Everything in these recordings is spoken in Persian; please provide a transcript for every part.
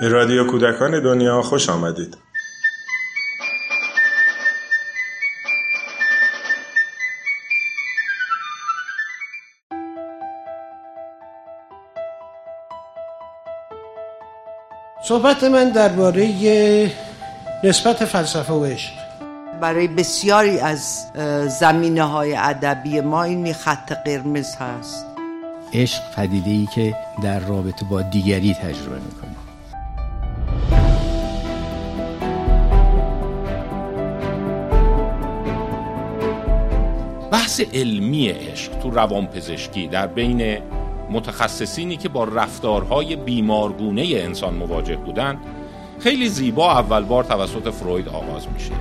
به رادیو کودکان دنیا خوش آمدید. صحبت من درباره نسبت فلسفه و عشق. برای بسیاری از زمینه های ادبی ما این خط قرمز هست. عشق پدیده ای که در رابطه با دیگری تجربه می‌کنه بحث علمی عشق تو روانپزشکی در بین متخصصینی که با رفتارهای بیمارگونه انسان مواجه بودند خیلی زیبا اول بار توسط فروید آغاز میشه.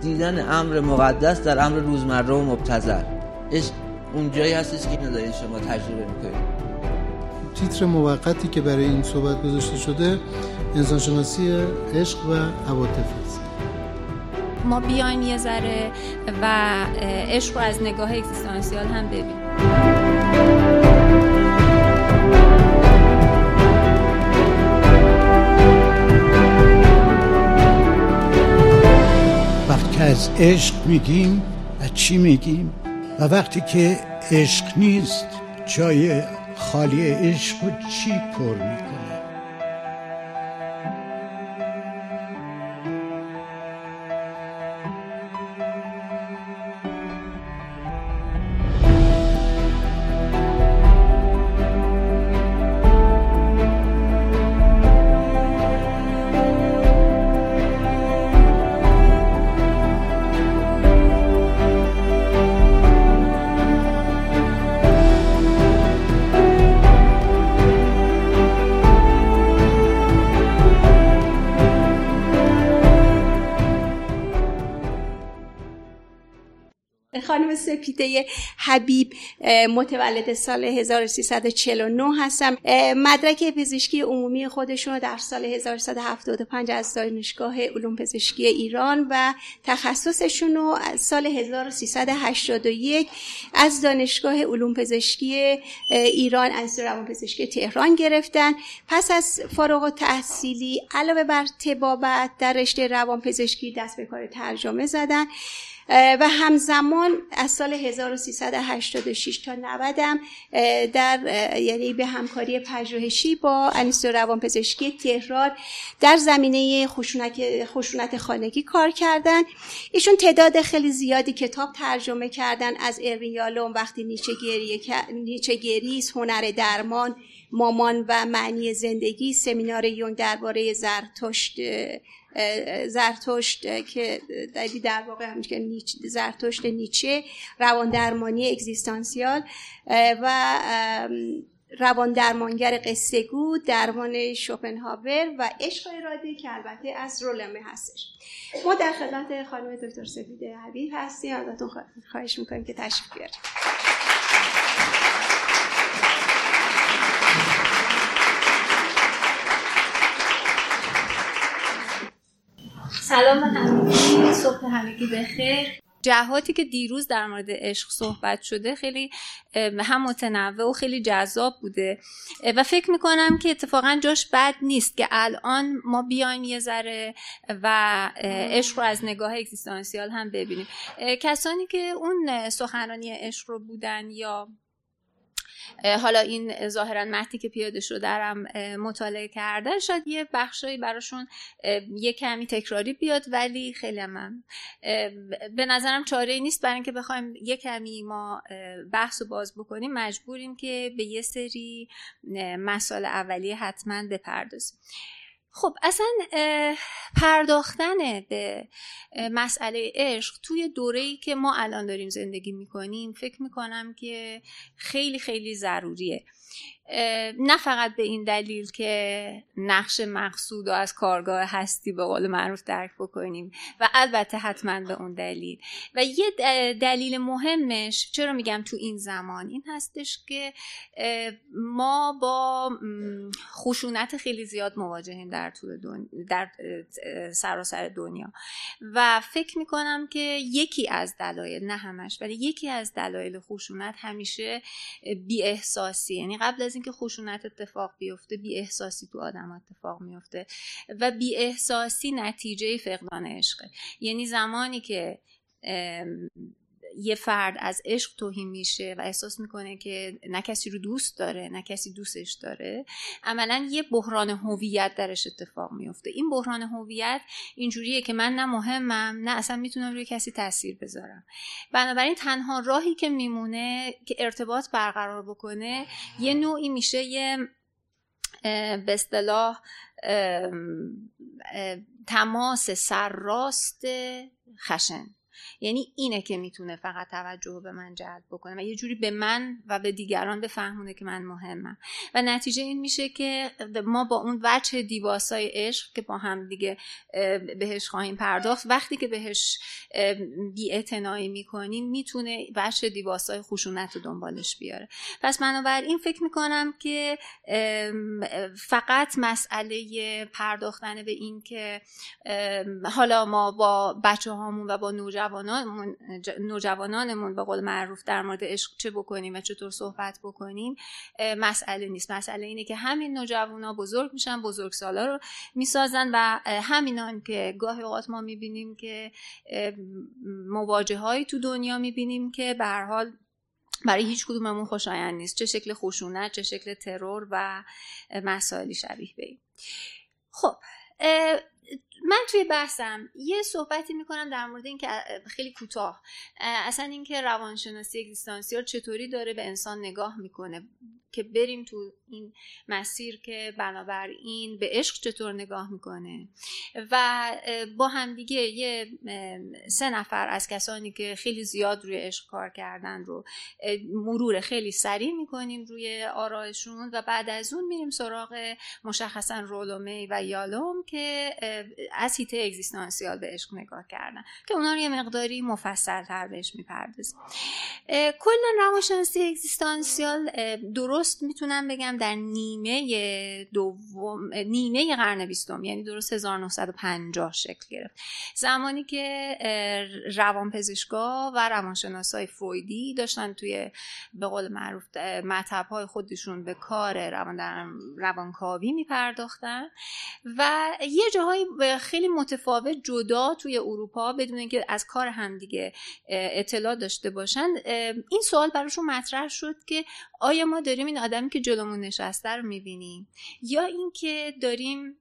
دیدن امر مقدس در امر روزمره و مبتذل. عشق اونجایی هستش که اینو دارین شما تجربه می‌کنید تیتر موقتی که برای این صحبت گذاشته شده انسانشناسی عشق و عواطف است ما بیایم یه ذره و عشق رو از نگاه اکزیستانسیال هم ببینیم. وقتی که از عشق میگیم و چی میگیم؟ و وقتی که عشق نیست جای خالی عشق و چی پر می‌کنه؟ سپیده حبیب متولد سال 1349 هستم. مدرک پزشکی عمومی خودشون در سال 1375 از دانشگاه علوم پزشکی ایران و تخصصشون رو از سال 1381 از دانشگاه علوم پزشکی ایران از روان پزشکی تهران گرفتن. پس از فارغ تحصیلی علاوه بر تبابت در رشته روان پزشکی دست به کار ترجمه زدن. و همزمان از سال 1386 تا 90 در یعنی به همکاری پژوهشی با انیستو روانپزشکی تهران در زمینه خشونت, خشونت خانگی کار کردن. ایشون تعداد خیلی زیادی کتاب ترجمه کردن از اروین وقتی نیچه, گری... نیچه گریز هنر درمان مامان و معنی زندگی سمینار یونگ درباره زرتشت زرتشت که در واقع همش که نیچ زرتشت نیچه روان درمانی اگزیستانسیال و روان درمانگر قصه گو درمان شوپنهاور و عشق اراده که البته از رولمه هستش. ما در خدمت خانم دکتر سفیده حبیب هستیم. ازتون خواهش می‌کنیم که تشریف بیاریم سلام همگی صبح همگی بخیر جهاتی که دیروز در مورد عشق صحبت شده خیلی هم متنوع و خیلی جذاب بوده. و فکر می‌کنم که اتفاقا جاش بد نیست که الان ما بیایم یه ذره و عشق رو از نگاه اگزیستانسیال هم ببینیم. کسانی که اون سخنرانی عشق رو بودن یا حالا این ظاهرا متنی که پیاده شده درم مطالعه کردن شاید یه بخشایی براشون یه کمی تکراری بیاد ولی خیلی من به نظرم چاره نیست. برای اینکه بخوایم یه کمی ما بحث و باز بکنیم مجبوریم که به یه سری مسائل اولیه حتما بپردازیم. خب اصلا پرداختن به مسئله عشق توی دوره‌ای که ما الان داریم زندگی می‌کنیم فکر می‌کنم که خیلی خیلی ضروریه. نه فقط به این دلیل که نقش مقصود و از کارگاه هستی به قول معروف درک بکنیم و البته حتما به اون دلیل. و یه دلیل مهمش چرا میگم تو این زمان؟ این هستش که ما با خشونت خیلی زیاد مواجهیم در طول در سراسر دنیا. و فکر می‌کنم که یکی از دلایل نه همش ولی یکی از دلایل خشونت همیشه بی احساسی یعنی قبل از اینکه خشونت اتفاق بیفته بی احساسی تو آدم اتفاق میفته و بی احساسی نتیجه فقدان عشقه. یعنی زمانی که یه فرد از عشق توهین میشه و احساس می‌کنه که نه کسی رو دوست داره نه کسی دوستش داره. عملا یه بحران هویت درش اتفاق میفته این بحران هویت اینجوریه که من نه مهمم نه اصلا می‌تونم روی کسی تاثیر بذارم. بنابراین تنها راهی که میمونه که ارتباط برقرار بکنه یه نوعی میشه یه به اصطلاح تماس سرراست خشن. یعنی اینه که می‌تونه فقط توجه به من جلب بکنه و یه جوری به من و به دیگران بفهمونه که من مهمم. و نتیجه این میشه که ما با اون وجه دیواسای عشق که با هم دیگه بهش خواهیم پرداخت وقتی که بهش بی می‌کنیم می‌تونه وجه دیواسای خشونت رو دنبالش بیاره. پس بنابراین فکر می‌کنم که فقط مسئله پرداختن به این که حالا ما با بچه هامون و با نوجوانانمون به قول معروف در مورد عشق چه بکنیم و چطور صحبت بکنیم مسئله نیست. مسئله اینه که همین نوجوانا بزرگ میشن بزرگ سالا رو می‌سازن و همینان که گاهی اوقات ما می‌بینیم که مواجه هایی تو دنیا می‌بینیم که به هر حال برای هیچ کدوممون خوشایند نیست. چه شکل خشونت چه شکل ترور و مسائلی شبیه به این. خب من توی بحثم یه صحبتی می‌کنم در مورد اینکه خیلی کوتاه. اصلا اینکه روانشناسی اگزیستانسیال چطوری داره به انسان نگاه می‌کنه که بریم تو این مسیر که بنابراین به عشق چطور نگاه می‌کنه. و با همدیگه یه سه نفر از کسانی که خیلی زیاد روی عشق کار کردن رو مرور خیلی سریع می‌کنیم روی آرایشون و بعد از اون میریم سراغ مشخصا رولومی و یالوم که از هیته اگزیستانسیال به عشق نگاه کردن که اونا رو یه مقداری مفصل تر بهش می‌پردازیم. کلا روانشناسی اگزیستانسیال درست می‌تونم بگم در نیمه دوم نیمه قرن بیستم یعنی درست 1950 شکل گرفت. زمانی که روانپزشکا و روانشناسای فرویدی داشتن توی به قول معروف مطب های خودشون به کار روان روانکاوی میپرداختن و یه جاهای خیلی متفاوت جدا توی اروپا بدون اینکه از کار همدیگه اطلاع داشته باشن این سوال براشون مطرح شد که آیا ما داریم این آدمی که جلومون نشسته رو می‌بینیم یا اینکه داریم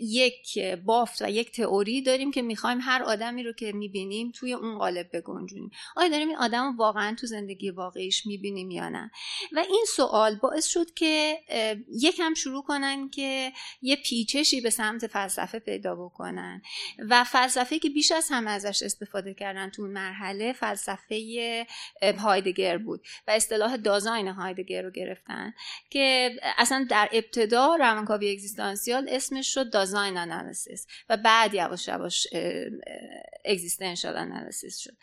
یک بافت و یک تئوری داریم که می‌خوایم هر آدمی رو که می‌بینیم توی اون قالب بگنجونیم. آیا داریم این آدم رو واقعا تو زندگی واقعیش می‌بینیم یا نه؟ و این سوال باعث شد که یکم شروع کنن که یه پیچشی به سمت فلسفه پیدا بکنن. و فلسفه که بیش از همه ازش استفاده کردن تو اون مرحله فلسفه هایدگر بود و اصطلاح دازاین هایدگر رو گرفتن که اصلا در ابتدا روانکاوی اگزیستانسیال اسمش شد دازاین analysis و بعد یواش یواش existential analysis شد.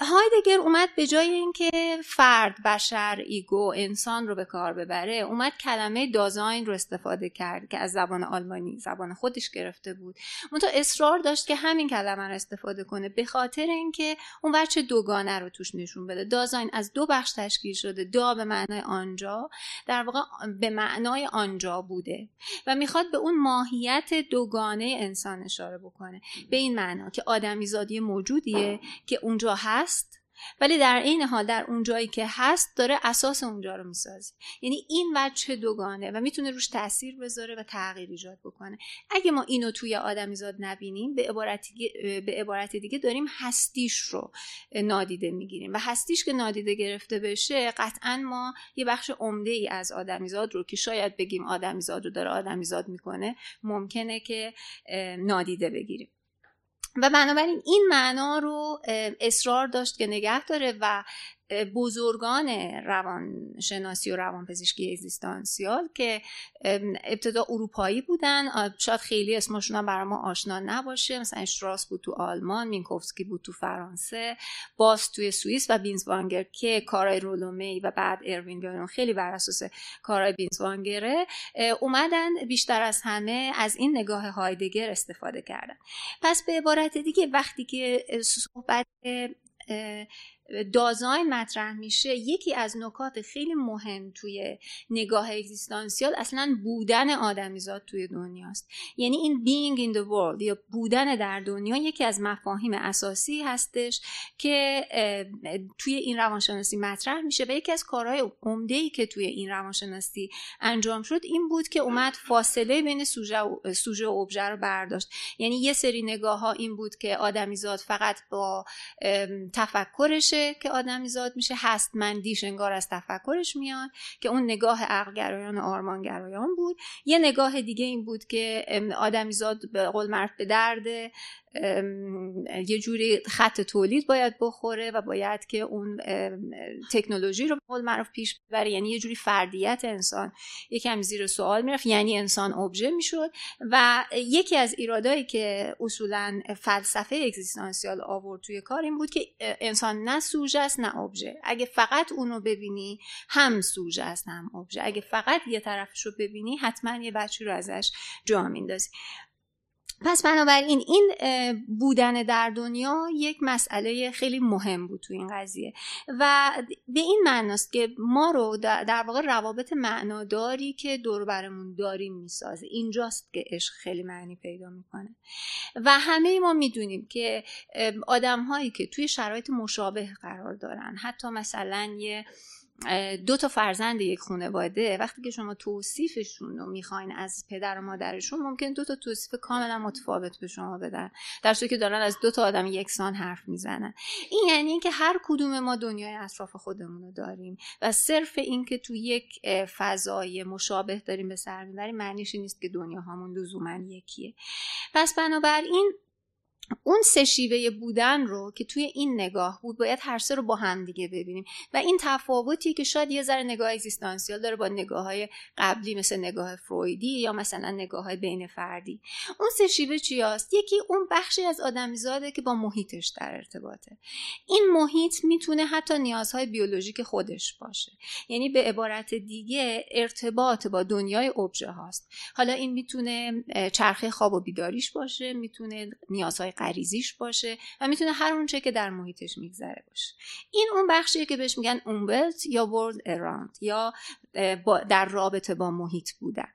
هایدگر اومد به جای اینکه فرد بشر ego انسان رو به کار ببره اومد کلمه دازاین رو استفاده کرد که از زبان آلمانی زبان خودش گرفته بود. منتها اصرار داشت که همین کلمه رو استفاده کنه به خاطر اینکه اون بچه دوگانه رو توش نشون بده. دازاین از دو بخش تشکیل شده دا به معنای آنجا در واقع به معنای آنجا بوده و می‌خواد به اون ماهیت دوگانه انسان اشاره بکنه. به این معنا که آدمیزادی موجودیه که اونجا هست ولی در این حال در اون جایی که هست داره اساس اونجا رو می‌سازه. یعنی این وجه دوگانه و می‌تونه روش تاثیر بذاره و تغییر ایجاد بکنه. اگه ما اینو توی آدمیزاد نبینیم به عبارت به عبارت دیگه داریم هستیش رو نادیده می‌گیریم. و هستیش که نادیده گرفته بشه قطعا ما یه بخش عمده ای از آدمیزاد رو که شاید بگیم آدمیزاد رو داره آدمیزاد می‌کنه ممکنه که نادیده بگیریم. و بنابراین این معنا رو اصرار داشت که نگه داره و بزرگان روانشناسی و روانپزشکی اگزیستانسیال که ابتدا اروپایی بودن شاید خیلی اسمشون هم برای ما آشنا نباشه. مثلا اشتراس بود تو آلمان مینکوفسکی بود تو فرانسه باز توی سوئیس و بینزوانگر که کارای رولومی و بعد اروین بیارون خیلی بر اساس کارای بینزوانگره اومدن بیشتر از همه از این نگاه هایدگر استفاده کردن. پس به عبارت دیگه وقتی که صحبت دازاین مطرح میشه یکی از نکات خیلی مهم توی نگاه اگزیستانسیال اصلا بودن آدمیزاد توی دنیاست یعنی این being in the world یا بودن در دنیا یکی از مفاهیم اساسی هستش که توی این روانشناسی مطرح میشه و یکی از کارهای عمده ای که توی این روانشناسی انجام شد این بود که اومد فاصله بین سوژه و, سوژه و ابژه رو برداشت. یعنی یه سری نگاه ها این بود که آدمیزاد فقط با تفکرشه که آدمیزاد میشه هستمندیش انگار از تفکرش میاد که اون نگاه عقلگرایان و آرمانگرایان بود. یه نگاه دیگه این بود که آدمیزاد به قول مرد به درد یه جوری خط تولید باید بخوره و باید که اون تکنولوژی رو قول معروف پیش ببره. یعنی یه جوری فردیت انسان. یکم زیر سوال می‌رفت یعنی انسان ابژه می‌شد و یکی از ایرادایی که اصولا فلسفه اگزیستانسیال آورد توی کار این بود که انسان نه سوژه است نه ابژه. اگه فقط اونو ببینی هم سوژه است هم ابژه. اگه فقط یه طرفش رو ببینی حتما یه بچی رو ازش جا میندازی. پس بنابراین این بودن در دنیا یک مسئله خیلی مهم بود تو این قضیه. و به این معناست که ما رو در واقع روابط معناداری که دور برمون داریم می‌سازه. اینجاست که عشق خیلی معنی پیدا می‌کنه. و همه ما می‌دونیم که آدم هایی که توی شرایط مشابه قرار دارن حتی مثلا یه دو تا فرزند یک خانواده وقتی که شما توصیفشون رو می‌خواین از پدر و مادرشون ممکن دو تا توصیف کاملا متفاوت به شما بدن. در صورتی که دارن از دو تا آدم یکسان حرف می‌زنن. این یعنی اینکه هر کدوم ما دنیای اطراف خودمون رو داریم و صرف اینکه تو یک فضای مشابه داریم به سر می‌بریم معنیش نیست که دنیا همون لزوما یکیه. پس بنابراین اون سه شیوه بودن رو که توی این نگاه بود باید هر سه رو با هم دیگه ببینیم. و این تفاوتی که شاید یه ذره نگاه اگزیستانسیال داره با نگاه های قبلی مثل نگاه فرویدی یا مثلا نگاه های بین فردی. اون سه شیوه چی هست؟ یکی اون بخشی از آدمیزاده که با محیطش در ارتباطه. این محیط می‌تونه حتی نیازهای بیولوژیک خودش باشه. یعنی به عبارت دیگه ارتباط با دنیای ابژه هاست. حالا این می‌تونه چرخه خواب و بیداریش باشه می‌تونه نیازهای غریزیش باشه و می‌تونه هر اونچه که در محیطش میگذره باشه. این اون بخشیه که بهش میگن Umwelt یا world around یا در رابطه با محیط بودن.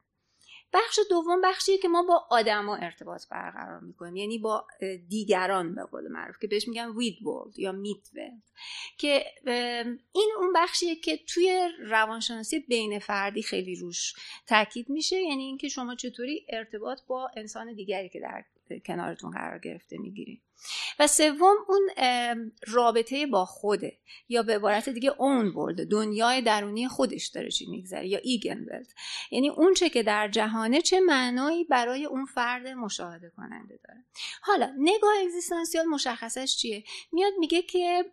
بخش دوم بخشیه که ما با آدما ارتباط برقرار می‌کنیم یعنی با دیگران به قول معروف که بهش میگن with world یا Mitwelt. که این اون بخشیه که توی روانشناسی بین فردی خیلی روش تاکید میشه یعنی اینکه شما چطوری ارتباط با انسان دیگری که در کنارتون قرار گرفته می‌گیریم و سوم اون رابطه با خوده یا به عبارت دیگه اون برده دنیای درونی خودش داره چی میگذره یا ایگن یعنی اون چه که در جهانه چه معنایی برای اون فرد مشاهده کننده داره. حالا نگاه اگزیستانسیال مشخصش چیه؟ میاد میگه که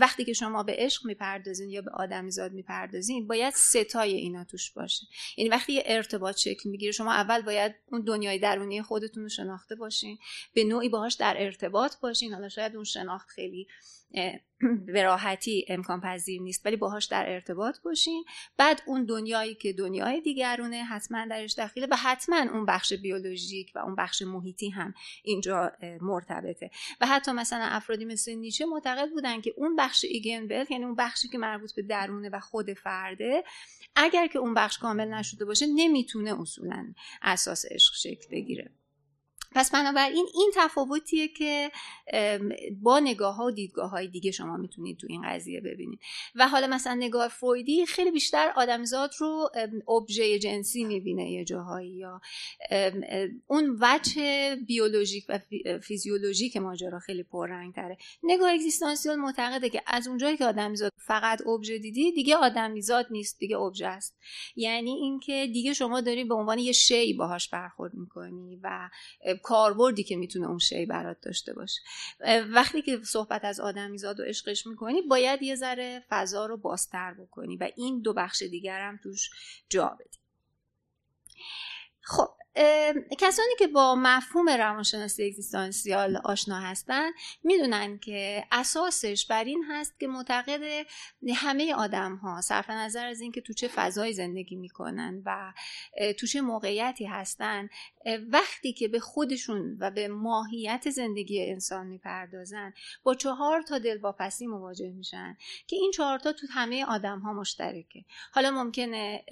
وقتی که شما به عشق می‌پردازین یا به آدمیزاد می‌پردازین باید ستای اینا توش باشه. یعنی وقتی یه ارتباط شکل می‌گیره شما اول باید اون دنیای درونی خودتون رو شناخته باشین به نوعی باهاش در ارتباط باشین. حالا شاید اون شناخت خیلی به راحتی امکان پذیر نیست ولی باهاش در ارتباط باشین بعد اون دنیایی که دنیای دیگرونه حتما درش دخیله و حتما اون بخش بیولوژیک و اون بخش محیطی هم اینجا مرتبطه. و حتی مثلا افرادی مثل نیچه معتقد بودن که اون بخش ایگنبلت یعنی اون بخشی که مربوط به درونه و خود فرده اگر که اون بخش کامل نشده باشه نمی‌تونه اصولا اساس عشق شکل بگیره. پس بنابراین این تفاوتیه که با نگاه ها و دیدگاه های دیگه شما می‌تونید تو این قضیه ببینید. و حالا مثلا نگاه فرویدی خیلی بیشتر آدمزاد رو ابژه جنسی می‌بینه یه جاهایی یا اون وجه بیولوژیک و فیزیولوژیک ماجرا خیلی پررنگ تره نگاه اگزیستانسیال معتقده که از اونجایی که آدمیزاد فقط ابژه دیدی دیگه آدمیزاد نیست دیگه ابژه است. یعنی اینکه دیگه شما داری به عنوان یه شی باهاش برخورد می‌کنی و کاربردی که می‌تونه اون شی برات داشته باشه. وقتی که صحبت از آدمیزاد و عشقش می‌کنی باید یه ذره فضا رو بازتر بکنی و این دو بخش دیگر هم توش جا بدی. خب کسانی که با مفهوم روانشناسی اگزیستانسیال آشنا هستن می‌دونن که اساسش بر این هست که معتقد همه آدم ها صرف نظر از اینکه تو چه فضای زندگی می‌کنن و تو چه موقعیتی هستن وقتی که به خودشون و به ماهیت زندگی انسان می‌پردازن با چهار تا دلواپسی مواجه میشن که این چهار تا تو همه آدم ها مشترکه. حالا ممکنه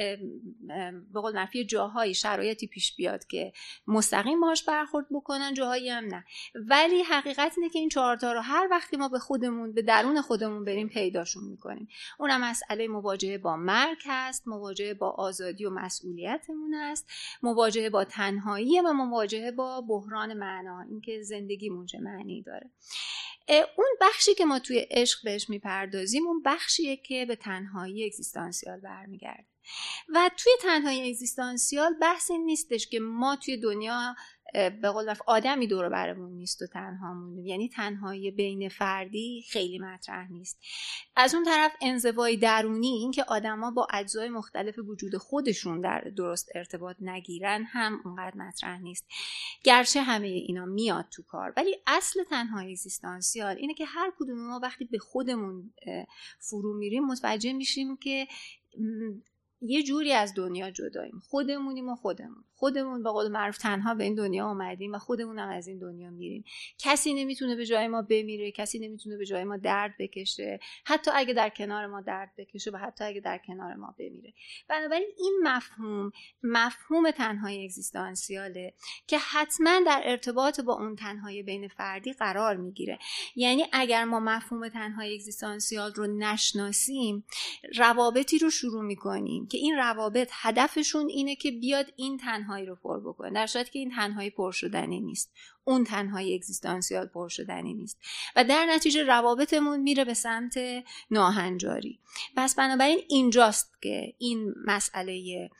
به قول جاهایی شرایطی پیش بیاد که مستقیم باش برخورد بکنن جاهایی هم نه. ولی حقیقت اینه که این چهارتا رو هر وقتی ما به خودمون به درون خودمون بریم پیداشون می‌کنیم. اونم مسئله مواجهه با مرگ هست مواجهه با آزادی و مسئولیتمون است مواجهه با تنهایی و مواجهه با بحران معنا اینکه زندگیمون چه معنی داره. اون بخشی که ما توی عشق بهش می‌پردازیم اون بخشیه که به تنهایی اگزیستانسیال برمیگرده. و توی تنهایی اگزیستانسیال بحث این نیستش که ما توی دنیا به قول آدمی دور برمون نیست و تنها مونده یعنی تنهایی بین فردی خیلی مطرح نیست. از اون طرف انزوای درونی اینکه آدما با اجزای مختلف وجود خودشون در درست ارتباط نگیرن هم اونقدر مطرح نیست. گرچه همه اینا میاد تو کار. ولی اصل تنهایی اگزیستانسیال اینه که هر کدوم ما وقتی به خودمون فرو میریم متوجه میشیم که یه جوری از دنیا جداییم. خودمونیم و خودمون. خودمون به قول معروف تنها به این دنیا آمدیم و خودمون هم از این دنیا میریم. کسی نمی‌تونه به جای ما بمیره کسی نمی‌تونه به جای ما درد بکشه. حتی اگه در کنار ما درد بکشه و حتی اگه در کنار ما بمیره. بنابراین این مفهوم مفهوم تنهایی اگزیستانسیاله که حتما در ارتباط با اون تنهایی بین فردی قرار می‌گیره. یعنی اگر ما مفهوم تنهایی اگزیستانسیال رو نشناسیم روابطی رو شروع می‌کنیم که این روابط هدفشون اینه که بیاد این تنهایی رو پر بکنه در صورتی که این تنهایی پر شدنی نیست. اون تنهایی اگزیستانسیال پر شدنی نیست. و در نتیجه روابطمون میره به سمت ناهنجاری. پس بنابراین اینجاست که این مسئله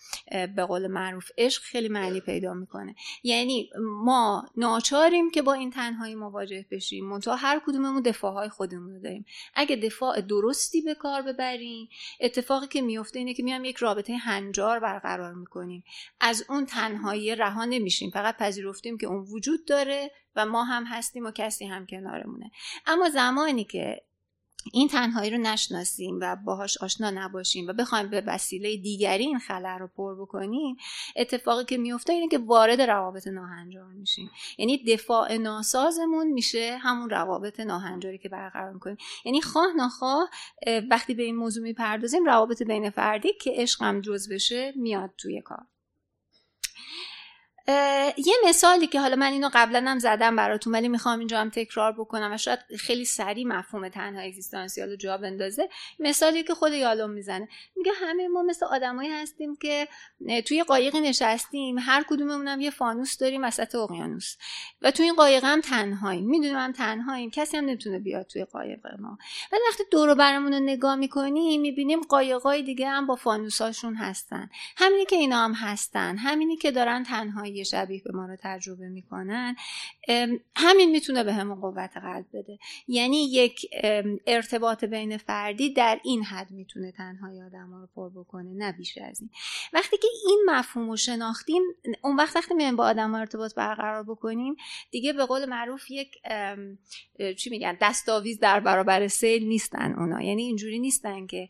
به قول معروف عشق خیلی معنی پیدا می‌کنه. یعنی ما ناچاریم که با این تنهایی مواجه بشیم. منتها هر کدوممون دفاعهای خودمون رو داریم. اگه دفاع درستی به کار ببریم اتفاقی که میفته اینه که میام یک رابطه هنجار برقرار می‌کنیم. از اون تنهایی رها نمیشیم. فقط پذیرفتیم که اون وجود داره و ما هم هستیم و کسی هم کنارمونه. اما زمانی که این تنهایی رو نشناسیم و باهاش آشنا نباشیم و بخوایم به وسیله دیگری این خلع رو پر بکنیم اتفاقی که میفته اینه که وارد روابط ناهنجار میشیم. یعنی دفاع ناسازمون میشه همون روابط ناهنجاری که برقرار می‌کنیم. یعنی خواه نخواه وقتی به این موضوع می‌پردازیم روابط بین فردی که عشقم جز بشه میاد توی کار. یه مثالی که حالا من اینو قبلا هم زدم براتون ولی می‌خوام اینجا هم تکرار بکنم و شاید خیلی سریع مفهوم تنها اگزیستانسیال رو جا بندازه. مثالی که خود یالوم می‌زنه. میگه همه ما مثل آدمایی هستیم که توی قایق نشستیم هر کدوممون یه فانوس داریم وسط اقیانوس. و توی این قایق هم تنهاییم. می‌دونیم هم تنهاییم. کسی هم نمی‌تونه بیاد توی قایق ما. ولی وقتی دور برمون رو نگاه می‌کنیم می‌بینیم قایقای دیگه هم با فانوساشون هستن. همینی که اینا هم هستن. همینی که دارن تنهایی شبیه به ما رو تجربه می‌کنن همین می‌تونه به همون قوت قلب بده. یعنی یک ارتباط بین فردی در این حد می‌تونه تنهای آدم ها رو پر بکنه نه بیش از این. وقتی که این مفهوم رو شناختیم اون وقت وقتی میایم با آدم ها ارتباط برقرار بکنیم دیگه به قول معروف یک چی میگن دستاویز در برابر سیل نیستن اونا. یعنی اینجوری نیستن که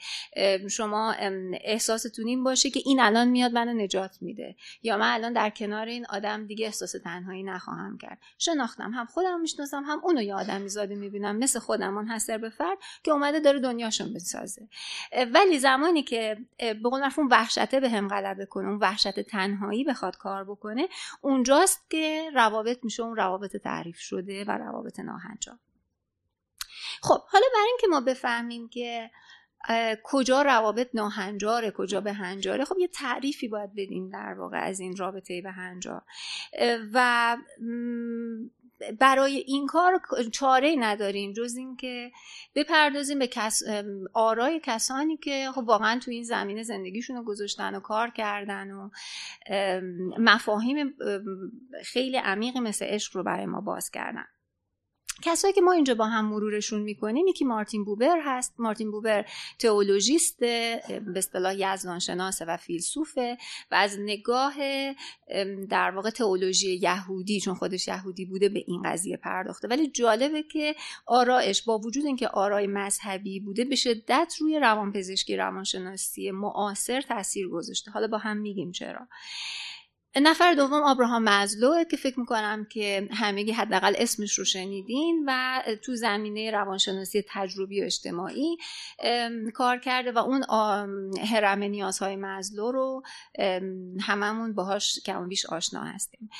شما احساستون این باشه که این الان میاد منو نجات میده. یا من الان در کنار این آدم دیگه احساس تنهایی نخواهم کرد. شناختم هم خودم می‌شناسم هم اونو یه آدمی زاده می‌بینم مثل خودم منحصر به فرد که اومده داره دنیاشون بسازه. ولی زمانی که به قول مفهوم وحشته به هم غلبه کنه اون وحشت تنهایی بخواد کار بکنه اونجاست که روابط میشه اون روابط تعریف شده و روابط ناهنجار. خب حالا برای اینکه ما بفهمیم که کجا روابط ناهنجاره کجا به هنجاره؟ خب یه تعریفی باید بدیم در واقع از این رابطه به هنجار. و برای این کار چاره نداریم جز اینکه بپردازیم به کس... آرای کسانی که خب واقعا تو این زمینه زندگیشون رو گذاشتن و کار کردن و مفاهیم خیلی عمیقی مثل عشق رو برای ما باز کردن. کسایی که ما اینجا با هم مرورشون می‌کنیم یکی مارتین بوبر هست. مارتین بوبر تئولوژیست به اصطلاح یزدانشناسه و فیلسوفه و از نگاه در واقع تئولوژی یهودی چون خودش یهودی بوده به این قضیه پرداخته. ولی جالبه که آرایش با وجود اینکه آرای مذهبی بوده به شدت روی روانپزشکی روانشناسی معاصر تاثیر گذاشته. حالا با هم میگیم چرا. نفر دوم آبراهام مزلوه که فکر می‌کنم که همگی حداقل اسمش رو شنیدین و تو زمینه روانشناسی تجربی و اجتماعی کار کرده و اون هرم نیازهای مزلو رو هممون باهاش کم بیش آشنا هستیم.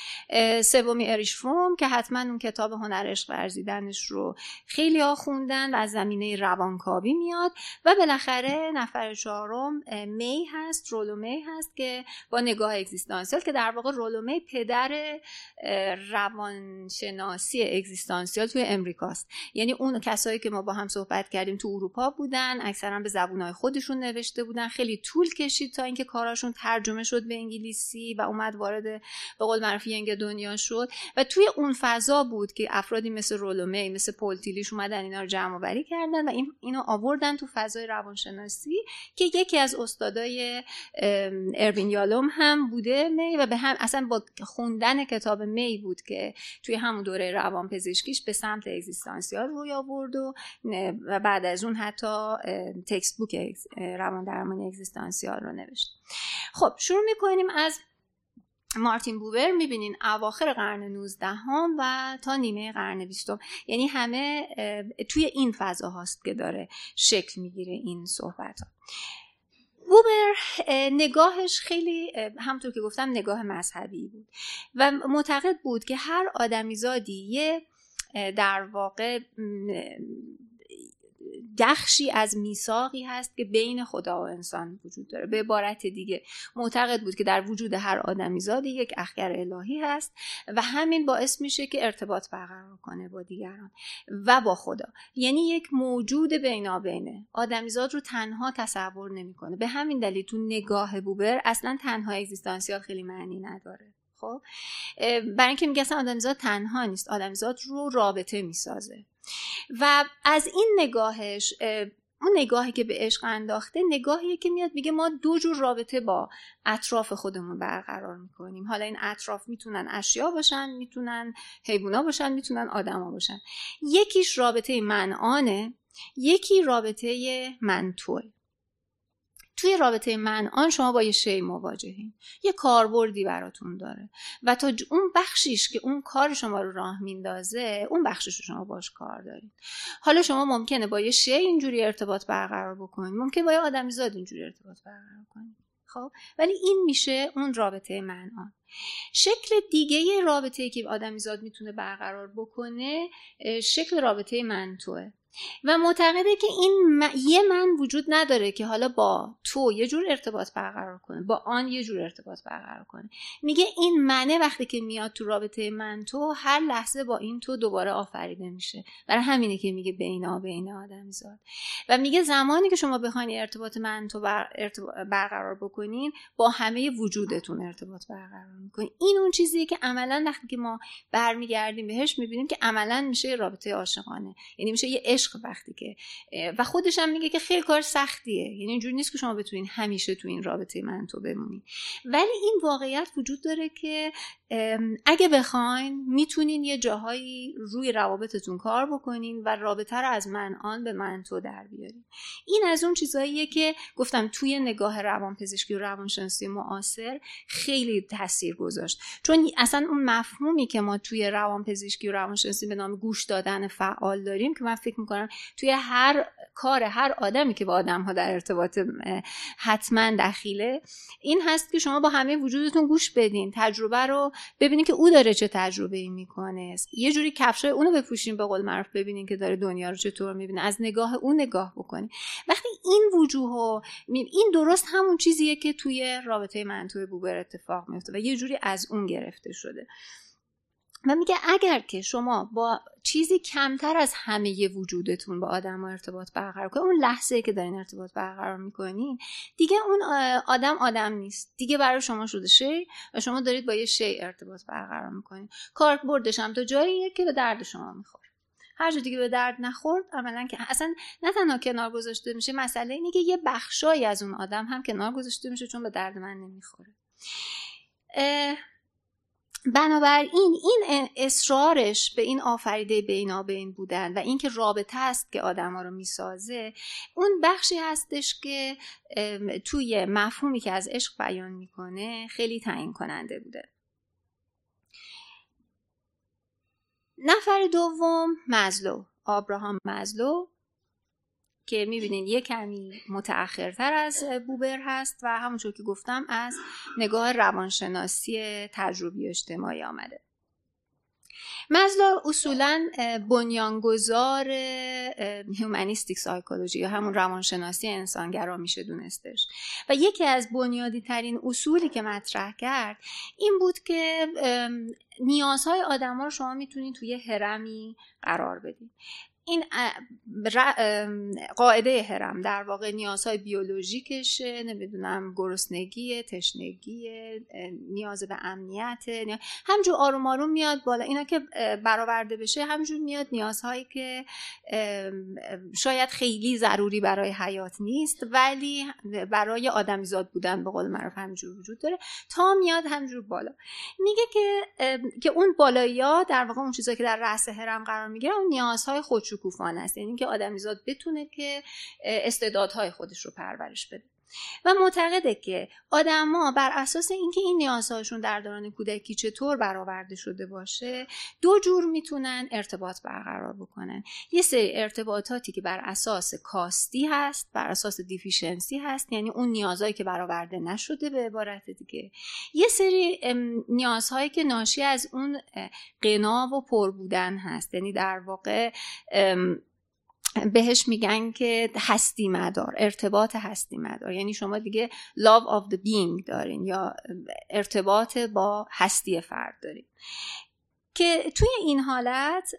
سومی اریش فروم که حتما اون کتاب هنر عشق ورزیدنش رو خیلی ها خوندن و از زمینه روانکاوی میاد و بالاخره نفر چهارم می هست رولو می هست که با نگاه اگزیستانسیل که در در واقع رولومی پدر روانشناسی اگزیستانسیال توی امریکاست. یعنی اون کسایی که ما با هم صحبت کردیم تو اروپا بودن اکثرا به زبونهای خودشون نوشته بودن. خیلی طول کشید تا اینکه کاراشون ترجمه شد به انگلیسی و اومد وارد به قول معروف ینگ دنیا شد. و توی اون فضا بود که افرادی مثل رولومی مثل پولتیلیش اومدن اینا رو جمع وری کردن و این اینو آوردن تو فضای روانشناسی که یکی از استادای اروین یالوم هم بوده و به هم اصلا با خوندن کتاب می بود که توی همون دوره روان پزشکیش به سمت اگزیستانسیال روی آورد و بعد از اون حتی تکست بوک روان درمانی اگزیستانسیال رو نوشت. خب شروع می‌کنیم از مارتین بوبر. می‌بینین اواخر قرن 19 هم و تا نیمه قرن 20 یعنی همه توی این فضا هاست که داره شکل می‌گیره این صحبت ها بوبر نگاهش خیلی همطور که گفتم نگاه مذهبی بود. و معتقد بود که هر آدمیزادی یه در واقع دخشی از میثاقی هست که بین خدا و انسان وجود داره. به عبارت دیگه معتقد بود که در وجود هر آدمیزادی یک اخگر الهی هست و همین باعث میشه که ارتباط برقرار کنه با دیگران و با خدا. یعنی یک موجود بینابینه آدمیزاد رو تنها تصور نمی‌کنه. به همین دلیل تو نگاه بوبر اصلا تنها اگزیستانسیال خیلی معنی نداره. خب؟ برای اینکه میگه آدمیزاد تنها نیست. آدمیزاد رو رابطه می‌سازه. و از این نگاهش اون نگاهی که به عشق انداخته نگاهیه که میاد میگه ما دو جور رابطه با اطراف خودمون برقرار می‌کنیم. حالا این اطراف می‌تونن اشیا باشن می‌تونن حیوونا باشن می‌تونن آدما باشن. یکیش رابطه من آنه یکی رابطه من توه. توی رابطه من آن شما با یه شی مواجهین. یه کاربردی براتون داره. و تا اون بخشیش که اون کار شما رو راه میندازه اون بخشش رو شما باش کار دارین. حالا شما ممکنه با یه شی اینجوری ارتباط برقرار بکنید ممکن با یه آدمی زاد اینجوری ارتباط برقرار کنید خب؟ ولی این میشه اون رابطه من آن. شکل دیگه رابطه که آدمیزاد می‌تونه برقرار بکنه شکل رابطه من توه. و معتقده که این یه من وجود نداره که حالا با تو یه جور ارتباط برقرار کنه با آن یه جور ارتباط برقرار کنه. میگه این منه وقتی که میاد تو رابطه من تو هر لحظه با این تو دوباره آفریده میشه. برای همینه که میگه بینا بین آدم زاد و میگه زمانی که شما بخواین ارتباط من تو برقرار بکنین با همه وجودتون ارتباط برقرار می‌کنین. این اون چیزیه که عملا وقتی که ما برمیگردیم بهش می‌بینیم که عملا میشه رابطه عاشقانه. یعنی میشه یه عشق وقتی که و خودش هم میگه که خیلی کار سختیه. یعنی اینجوری نیست که شما بتونین همیشه تو این رابطه من تو بمونی ولی این واقعیت وجود داره که اگه بخواین می‌تونین یه جاهایی روی روابطتون کار بکنین و رابطه رو از من آن به من تو در بیارین. این از اون چیزهاییه که گفتم توی نگاه روانپزشکی و روانشناسی معاصر خیلی تاثیر گذاشت. چون اصلا اون مفهومی که ما توی روانپزشکی و روانشناسی به نام گوش دادن فعال داریم که من فکر می‌کنم توی هر کار هر آدمی که با آدم ها در ارتباط حتما دخیله این هست که شما با همه وجودتون گوش بدین. تجربه رو ببینین که او داره چه تجربه ای می‌کنه. یه جوری کفشای اونو بپوشین به قول معروف ببینین که داره دنیا رو چطور می‌بینه. از نگاه اون نگاه بکنین وقتی این وجوه این درست همون چیزیه که توی رابطه من بوبر اتفاق میفته و یه جوری از اون گرفته شده. و میگه اگر که شما با چیزی کمتر از همه وجودتون با آدم ارتباط برقرار کنید اون لحظه که دارین ارتباط برقرار می‌کنین دیگه اون آدم آدم نیست. دیگه برای شما شده شی و شما دارید با یه شی ارتباط برقرار می‌کنین. کار بردش هم تا جاییه که به درد شما می‌خوره. هر جا دیگه به درد نخورد عملا که اصلا نه تنها کنار گذاشته میشه مسئله اینه که یه بخشایی از اون آدم هم کنار گذاشته میشه چون به درد من نمی‌خوره. بنابراین این اصرارش به این آفریده بینابین بودن و اینکه رابطه است که آدم ها رو می‌سازه اون بخشی هستش که توی مفهومی که از عشق بیان می‌کنه خیلی تعیین کننده بوده. نفر دوم مزلو آبراهام مزلو. که می‌بینین یه کمی متأخرتر از بوبر هست و همونطور که گفتم از نگاه روانشناسی تجربی اجتماعی آمده. مزلو اصولا بنیانگذار هیومانیستیک سایکولوژی یا همون روانشناسی انسانگرا میشه دونستش. و یکی از بنیادی ترین اصولی که مطرح کرد این بود که نیازهای آدم ها رو شما می‌تونید توی هرمی قرار بدید. این قاعده هرم در واقع نیازهای بیولوژیکشه نمی‌دونم گرسنگی تشنگی نیاز به امنیت همجور آروم آروم میاد بالا. اینا که برآورده بشه همجور میاد نیازهایی که شاید خیلی ضروری برای حیات نیست ولی برای آدمیزاد بودن به قول معروف همجور وجود داره. تا میاد همجور بالا. میگه که که اون بالایی در واقع اون چیزایی که در رأس هرم قرار می‌گیره اون نیازهای خودشو شکوفانه است. یعنی که آدمیزاد بتونه که استعدادهای خودش رو پرورش بده. و معتقده که آدما بر اساس اینکه این نیازهاشون در دوران کودکی چطور برآورده شده باشه دو جور می‌تونن ارتباط برقرار بکنن. یه سری ارتباطاتی که بر اساس کاستی هست بر اساس دیفیشنسی هست یعنی اون نیازهایی که برآورده نشده به عبارت دیگه. یه سری نیازهایی که ناشی از اون قنا و پر بودن هست. یعنی در واقع بهش میگن که هستی مدار ارتباط هستی مدار. یعنی شما دیگه love of the being دارین یا ارتباط با هستی فرد دارین. که توی این حالت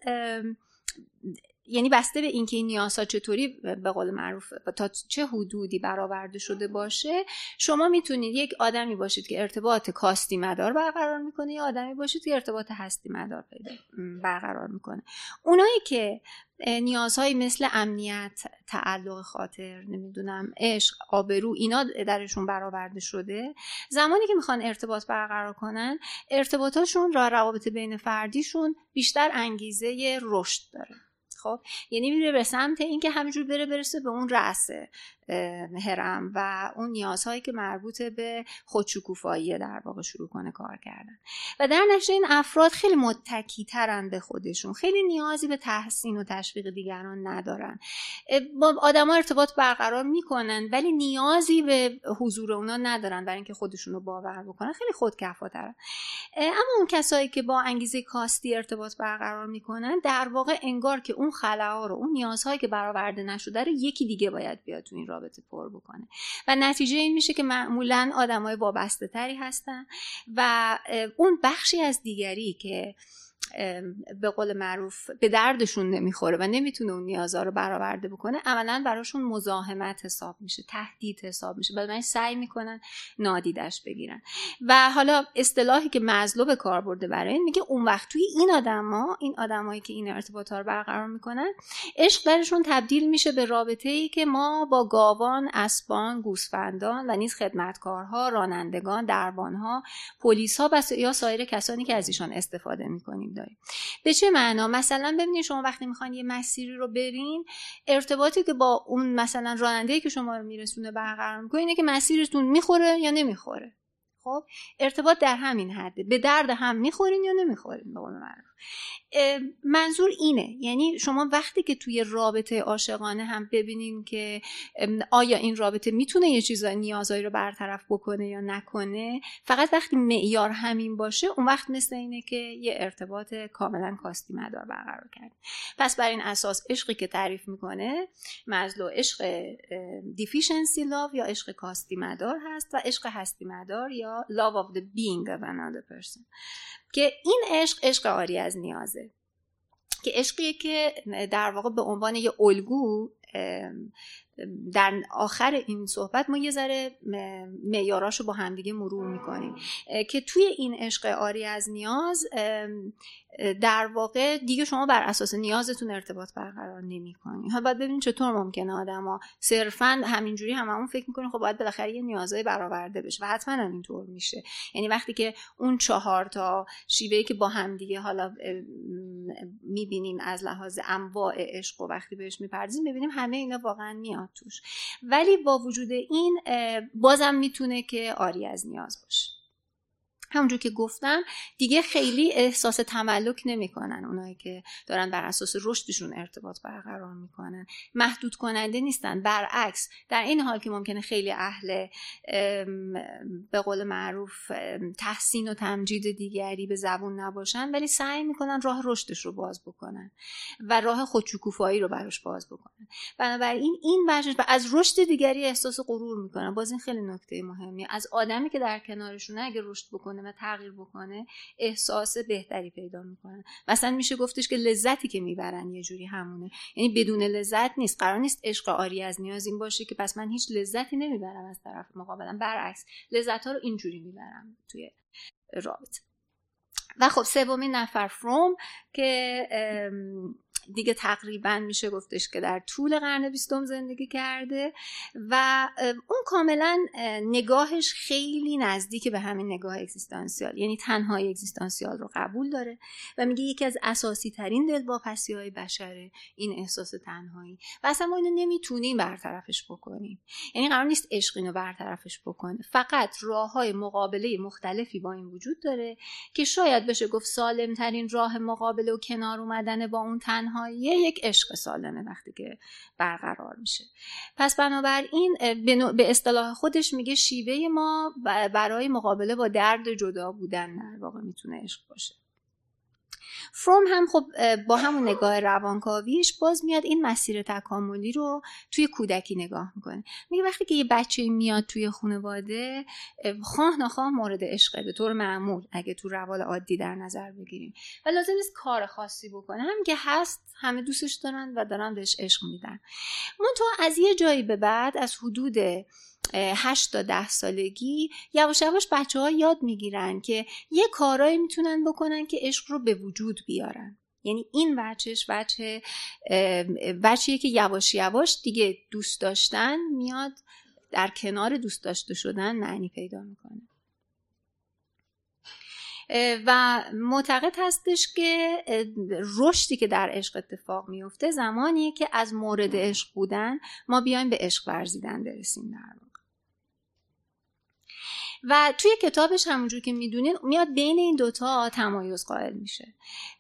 یعنی بسته به اینکه این نیازها چطوری به قول معروف تا چه حدودی برآورده شده باشه شما می‌تونید یک آدمی باشید که ارتباط کاستی مدار برقرار می‌کنه یا آدمی باشید که ارتباط هستی مدار برقرار می‌کنه. اونایی که نیازهایی مثل امنیت تعلق خاطر نمی‌دونم عشق آبرو اینا درشون برآورده شده. زمانی که می‌خوان ارتباط برقرار کنن ارتباطاشون را روابط بین فردیشون بیشتر انگیزه رشد داره. خب یعنی میره به سمت اینکه همینجور بره برسه به اون رأس هرم و اون نیازهایی که مربوط به خودشکوفایی در واقع شروع کنه کار کردن. و در نتیجه این افراد خیلی متکی ترن به خودشون. خیلی نیازی به تحسین و تشویق دیگران ندارن. با آدما ارتباط برقرار می‌کنن ولی نیازی به حضور اونا ندارن برای اینکه خودشون رو باور بکنن. خیلی خودکفاترن. اما اون کسایی که با انگیزه کاستی ارتباط برقرار می‌کنن در واقع انگار که اون خلاها رو اون نیازهایی که برآورده نشده رو یکی دیگه باید بیاد تو این رابطه پر بکنه. و نتیجه این میشه که معمولا آدمای وابسته تری هستن و اون بخشی از دیگری که به قول معروف به دردشون نمی‌خوره و نمی‌تونه اون نیازها رو برآورده بکنه. عملا براشون مزاحمت حساب میشه تهدید حساب میشه. من سعی می‌کنن نادیدش بگیرن. و حالا اصطلاحی که مزلو به کار برده برای این میگه اون وقت توی این آدما این آدمایی که این ارتباط ها رو برقرار می‌کنن عشق درشون تبدیل میشه به رابطه ای که ما با گاوان اسبان گوسفندان و نیز خدمتکارها رانندگان دربانها پلیس ها بس یا سایر کسانی که از ایشان استفاده می‌کنیم. به چه معنا؟ مثلا ببینید شما وقتی می‌خواین یه مسیری رو برین ارتباطی که با اون مثلا راننده که شما رو میرسونه برقرار می‌کنه اینه که مسیرتون می‌خوره یا نمی‌خوره. خب ارتباط در همین حده. به درد هم می‌خورین یا نمی‌خورین به قول معروف. منظور اینه. یعنی شما وقتی که توی رابطه عاشقانه هم ببینین که آیا این رابطه می‌تونه یه چیزای نیازایی رو برطرف بکنه یا نکنه فقط وقتی معیار همین باشه اون وقت مثل اینه که یه ارتباط کاملا کاستی مدار برقرار کرد. پس بر این اساس عشقی که تعریف می‌کنه مزلو عشق دیفیشنسی لاو یا عشق کاستی مدار هست و عشق هستی مدار یا love of the being of another person. که این عشق عشق آری از نیازه. که عشقیه که در واقع به عنوان یه الگو در آخر این صحبت ما یه ذره معیاراشو با همدیگه مرور می‌کنیم. که توی این عشق آری از نیاز در واقع دیگه شما بر اساس نیازتون ارتباط برقرار نمی‌کنی. حالا باید ببینید چطور ممکنه آدما صرفا همینجوری هممون فکر می‌کنیم خب باید بالاخره یه نیازهای برآورده بشه و حتما هم اینطور میشه. یعنی وقتی که اون چهار تا شیوهی که با هم دیگه حالا می‌بینیم از لحاظ انواع عشق و وقتی بهش می‌پردازیم می‌بینیم همه اینا واقعا میاد توش. ولی با وجود این بازم می‌تونه که آری از نیاز باشه. همونجور که گفتم دیگه خیلی احساس تملک نمی‌کنن اونایی که دارن بر اساس رشدشون ارتباط برقرار می‌کنن. محدود کننده نیستن. برعکس در این حال که ممکنه خیلی اهل به قول معروف تحسین و تمجید دیگری به زبون نباشن ولی سعی می‌کنن راه رشدش رو باز بکنن و راه خودشکوفایی رو براش باز بکنن. بنابراین این بچه و از رشد دیگری احساس غرور می‌کنن باز این خیلی نکته مهمی از آدمی که در کنارشونه اگه رشد بکنه و تغییر بکنه احساس بهتری پیدا می‌کنه. مثلا میشه گفتش که لذتی که می‌برن یه جوری همونه. یعنی بدون لذت نیست. قرار نیست عشق آری از نیاز این باشه که پس من هیچ لذتی نمی‌برم از طرف مقابلم. برعکس لذت ها رو اینجوری می‌برم توی رابطه. و خب سومین نفر فروم که دیگه تقریبا میشه گفتش که در طول قرن بیستم زندگی کرده و اون کاملا نگاهش خیلی نزدیک به همین نگاه اگزیستانسیال. یعنی تنهای اگزیستانسیال رو قبول داره و میگه یکی از اساسی ترین دلواپسی های بشره این احساس تنهایی. و اصلا ما اینو نمی‌تونیم برطرفش بکنیم. یعنی قرار نیست عشق اینو برطرفش بکنه. فقط راه های مقابله مختلفی با این وجود داره که شاید بشه گفت سالم ترین راه مقابله و کنار اومدن با اون تنها یک عشق سالمه وقتی که برقرار میشه. پس بنابراین به اصطلاح خودش میگه شیوه ما برای مقابله با درد جدا بودن در واقع می‌تونه عشق باشه. فروم هم خب با همون نگاه روانکاویش باز میاد این مسیر تکاملی رو توی کودکی نگاه می‌کنه. میگه وقتی که یه بچه میاد توی خانواده خواه نخواه مورد عشقه به طور معمول اگه تو روال عادی در نظر بگیریم. و لازم نیست کار خاصی بکنه. هم که هست همه دوستش دارن و دارن بهش عشق میدن. منتها از یه جایی به بعد از حدود هشت تا ده سالگی یواش یواش بچه ها یاد می‌گیرن که یه کارایی می‌تونن بکنن که عشق رو به وجود بیارن. یعنی این بچهش بچه بچه‌ای که یواش یواش دیگه دوست داشتن میاد در کنار دوست داشته شدن معنی پیدا می‌کنه. و معتقد هستش که رشدی که در عشق اتفاق میفته زمانیه که از مورد عشق بودن ما بیایم به عشق ورزیدن برسیم در و توی کتابش همونجور که می‌دونین میاد بین این دوتا تمایز قائل میشه.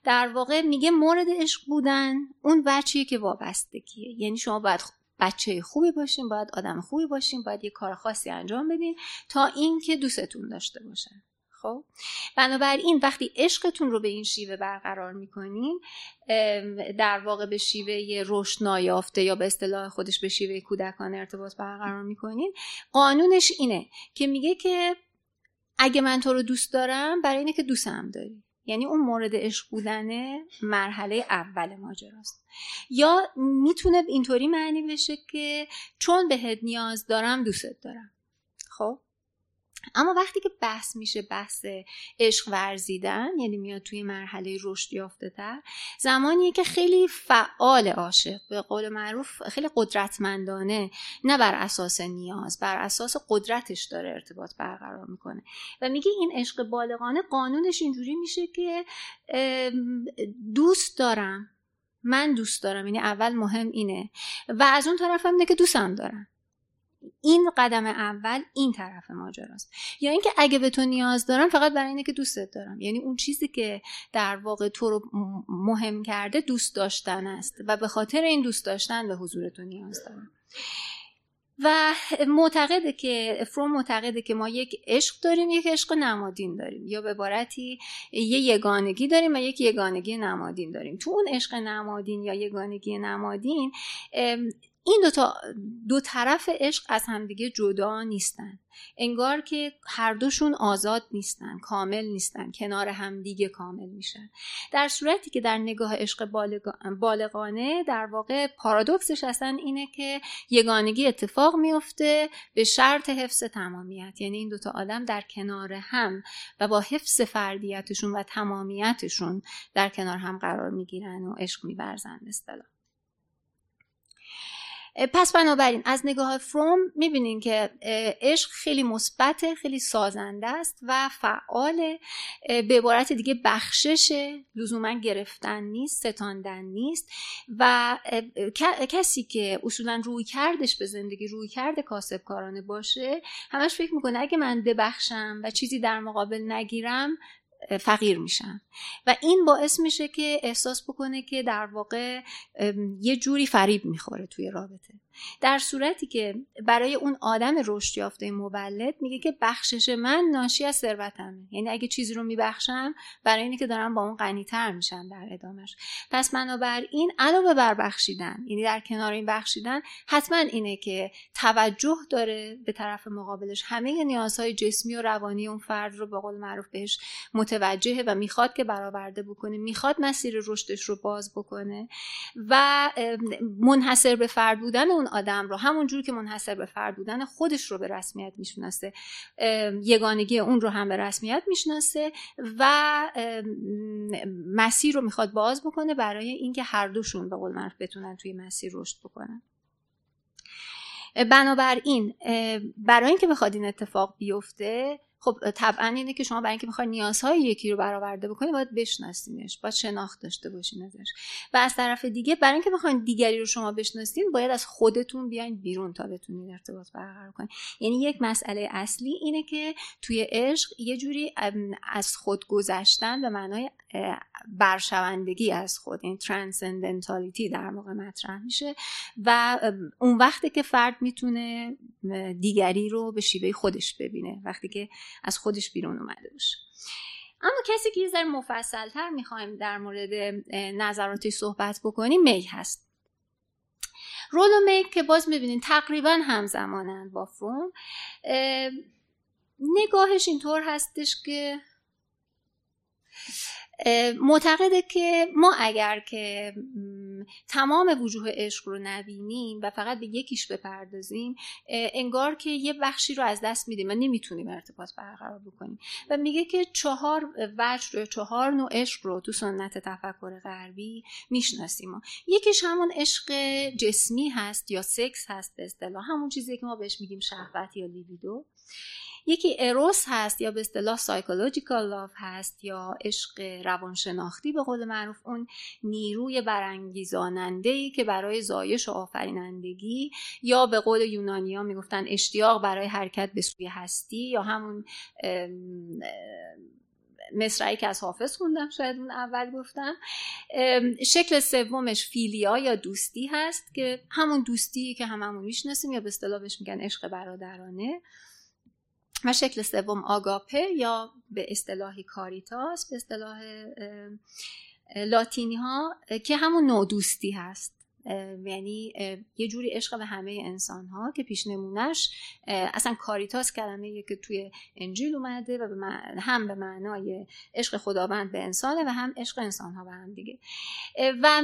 در واقع میگه مورد عشق بودن اون بچه‌ای که وابستگیه. یعنی شما باید بچه خوبی باشین باید آدم خوبی باشین باید یه کار خاصی انجام بدین تا اینکه دوستتون داشته باشن. خب؟ بنابراین وقتی عشقتون رو به این شیوه برقرار می‌کنین در واقع به شیوه رشد نایافته یا به اصطلاح خودش به شیوه کودکان ارتباط برقرار می‌کنین قانونش اینه که میگه که اگه من تو رو دوست دارم برای اینه که دوستم داری. یعنی اون مورد عشق بودن مرحله اول ماجراست. یا می‌تونه اینطوری معنی بشه که چون بهت نیاز دارم دوستت دارم. خب؟ اما وقتی که بحث میشه بحث عشق ورزیدن یعنی میاد توی مرحله رشد یافته تر زمانیه که خیلی فعال عاشق به قول معروف خیلی قدرتمندانه نه بر اساس نیاز بر اساس قدرتش داره ارتباط برقرار می‌کنه. و میگه این عشق بالغانه قانونش اینجوری میشه که دوست دارم. من دوست دارم. یعنی اول مهم اینه. و از اون طرف هم اینه که دوستم دارم. این قدم اول این طرف ماجراست. یا اینکه اگه به تو نیاز دارم فقط برای اینه که دوستت دارم. یعنی اون چیزی که در واقع تو رو مهم کرده دوست داشتن است و به خاطر این دوست داشتن به حضور تو نیاز دارم. و معتقده که فروم معتقده که ما یک عشق داریم یک عشق نمادین داریم. یا به عبارتی یه یگانگی داریم و یک یگانگی نمادین داریم. تو اون عشق نمادین یا یگانگی نمادین این دو, تا دو طرف عشق از همدیگه جدا نیستن. انگار که هر دوشون آزاد نیستن کامل نیستن کنار همدیگه کامل میشن. در صورتی که در نگاه عشق بالغانه در واقع پارادوکسش اصلا اینه که یگانگی اتفاق میفته به شرط حفظ تمامیت. یعنی این دوتا آدم در کنار هم و با حفظ فردیتشون و تمامیتشون در کنار هم قرار می‌گیرن و عشق میورزن اصطلاح. پس بنابراین از نگاه فروم می‌بینین که عشق خیلی مثبت خیلی سازنده است و فعال به عبارت دیگه بخشش لزوما گرفتن نیست ستاندن نیست و کسی که اصولا روی کردش به زندگی روی کرده کاسبکارانه باشه همش فکر می‌کنه اگه من ببخشم و چیزی در مقابل نگیرم فقیر میشن. و این باعث میشه که احساس بکنه که در واقع یه جوری فریب می‌خوره توی رابطه. در صورتی که برای اون آدم رشد یافته مولد میگه که بخشش من ناشی از ثروتمه. یعنی اگه چیزی رو میبخشم برای اینه که دارم با اون غنیتر میشم در ادامش پس بنابراین علاوه بر بخشیدن یعنی در کنار این بخشیدن حتما اینه که توجه داره به طرف مقابلش. همه نیازهای جسمی و روانی اون فرد رو به قول معروف بهش متوجهه و می‌خواد که برآورده بکنه می‌خواد مسیر رشدش رو باز بکنه و منحصر به فرد بودن اون آدم رو همونجور که منحصر به فرد بودن خودش رو به رسمیت می‌شناسه. یگانگی اون رو هم به رسمیت می‌شناسه و مسیر رو می‌خواد باز بکنه برای اینکه هر دوشون به قول معروف بتونن توی مسیر رشد بکنن. بنابراین برای اینکه بخواد این اتفاق بیفته خب طبعا اینه که شما برای اینکه می‌خواید نیازهای یکی رو برآورده بکنید باید بشناسینش باید شناخت داشته باشین ازش. و از طرف دیگه برای اینکه بخواید دیگری رو شما بشناسین باید از خودتون بیاین بیرون تا بتونین ارتباط برقرار کنید یعنی یک مسئله اصلی اینه که توی عشق یه جوری از خود گذشتن به معنای برشوندگی از خود این ترانسندنتالیتی در موقع مطرح میشه. و اون وقتی که فرد می‌تونه دیگری رو به شیوه خودش ببینه. وقتی که از خودش بیرون اومده باشه. اما کسی که یه ذره مفصلتر می‌خوایم در مورد نظراتی صحبت بکنیم می هست. رول و می که باز می‌بینین تقریبا همزمانن با فروم. نگاهش اینطور هستش که معتقده که ما اگر که تمام وجوه عشق رو نبینیم و فقط به یکیش بپردازیم انگار که یه بخشی رو از دست میدیم و نمی‌تونیم ارتباط برقرار بکنیم. و میگه که چهار وجه چهار نوع عشق رو تو سنت تفکر غربی می‌شناسیم یکیش همون عشق جسمی هست یا سکس هست به اصطلاح همون چیزی که ما بهش میگیم شهوت یا لیبیدو یکی اروس هست یا به اصطلاح psychological love هست یا عشق روانشناختی به قول معروف اون نیروی برانگیزاننده ای که برای زایش و آفرینندگی یا به قول یونانیا می‌گفتن اشتیاق برای حرکت به سوی هستی یا همون مصرعی که از حافظ خوندم شاید اون اول گفتم. شکل سومش فیلیا یا دوستی هست که همون دوستی که هممون می‌شناسیم یا به اصطلاح بهش میگن عشق برادرانه. و شکل سوم آگاپه یا به اصطلاح کاریتاس به اصطلاح لاتینی ها که همون نودوستی هست. یعنی یه جوری عشق به همه انسان ها که پیش نمونش اصلا کاریتاس کلمه که توی انجیل اومده و هم به معنای عشق خداوند به انسانه و هم عشق انسان ها به هم دیگه. و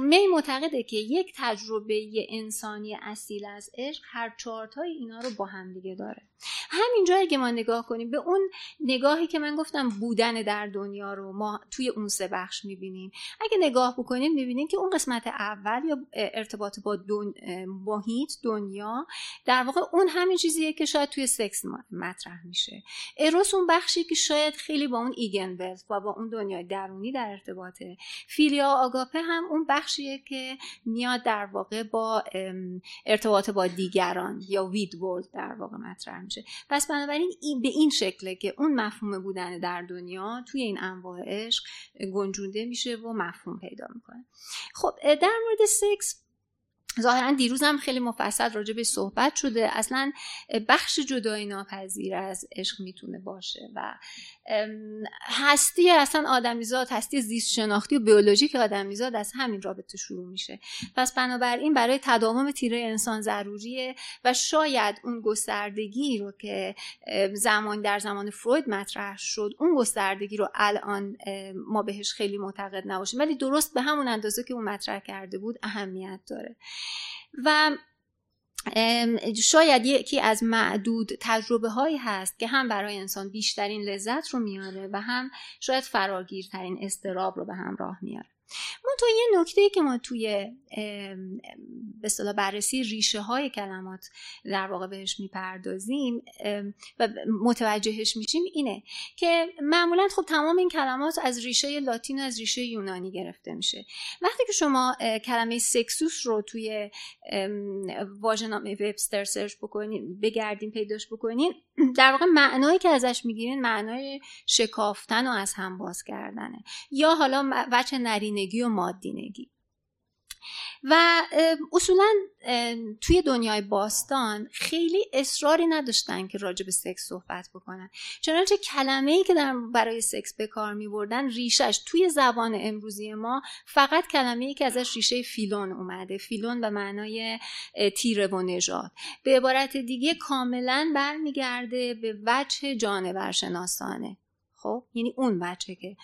می معتقده که یک تجربه انسانی اصیل از عشق هر چهارتای اینا رو با هم دیگه داره. همینجا اگه ما نگاه کنیم به اون نگاهی که من گفتم بودن در دنیا رو ما توی اون سه بخش می‌بینیم. اگه نگاه بکنیم می‌بینیم که اون قسمت اول یا ارتباط با دن... محیط دنیا در واقع اون همین چیزیه که شاید توی سکس مطرح میشه. اروس اون بخشی که شاید خیلی با اون ایگن و با اون دنیای درونی در ارتباطه. فیلیا آگاپه هم اون بخشیه که میاد در واقع با ارتباط با دیگران یا وید ورد در واقع مطرح میشه. پس بنابراین این به این شکله که اون مفهوم بودن در دنیا توی این انواع عشق گنجونده میشه و مفهوم پیدا می‌کنه. خب در مورد سکس ظاهرا دیروز هم خیلی مفصل راجع به صحبت شده. اصلا بخش جدای ناپذیر از عشق می‌تونه باشه و هستی اصلا آدمیزاد هستی زیست شناختی و بیولوژیک آدمیزاد از همین رابطه شروع میشه. پس بنابراین برای تداوم تیره انسان ضروریه و شاید اون گستردگی رو که زمان در زمان فروید مطرح شد اون گستردگی رو الان ما بهش خیلی معتقد نباشیم. ولی درست به همون اندازه که اون مطرح کرده بود اهمیت داره. و شاید یکی از معدود تجربه هایی هست که هم برای انسان بیشترین لذت رو میاره و هم شاید فراگیرترین استراب رو به همراه میاره. تو یه نکته که ما توی به صلاح بررسی ریشه های کلمات در واقع بهش می‌پردازیم و متوجهش میشیم اینه که معمولا خب تمام این کلمات از ریشه لاتین و از ریشه یونانی گرفته میشه. وقتی که شما کلمه سکسوس رو توی واژه‌نامه وبستر سرچ بکنین بگردین پیداش بکنین در واقع معنایی که ازش می‌گیرین معنای شکافتن و از هم باز کردنه. یا حالا وچه نرینگی و مادینگی. و اصولا توی دنیای باستان خیلی اصراری نداشتن که راجع به سکس صحبت بکنن. چنانچه کلمه ای که در برای سکس به کار می بردن ریشش توی زبان امروزی ما فقط کلمه ای که ازش ریشه فیلون اومده. فیلون به معنای تیره و نژاد. به عبارت دیگه کاملا برمیگرده به وجه جانور شناسانه خب؟ یعنی اون بچه که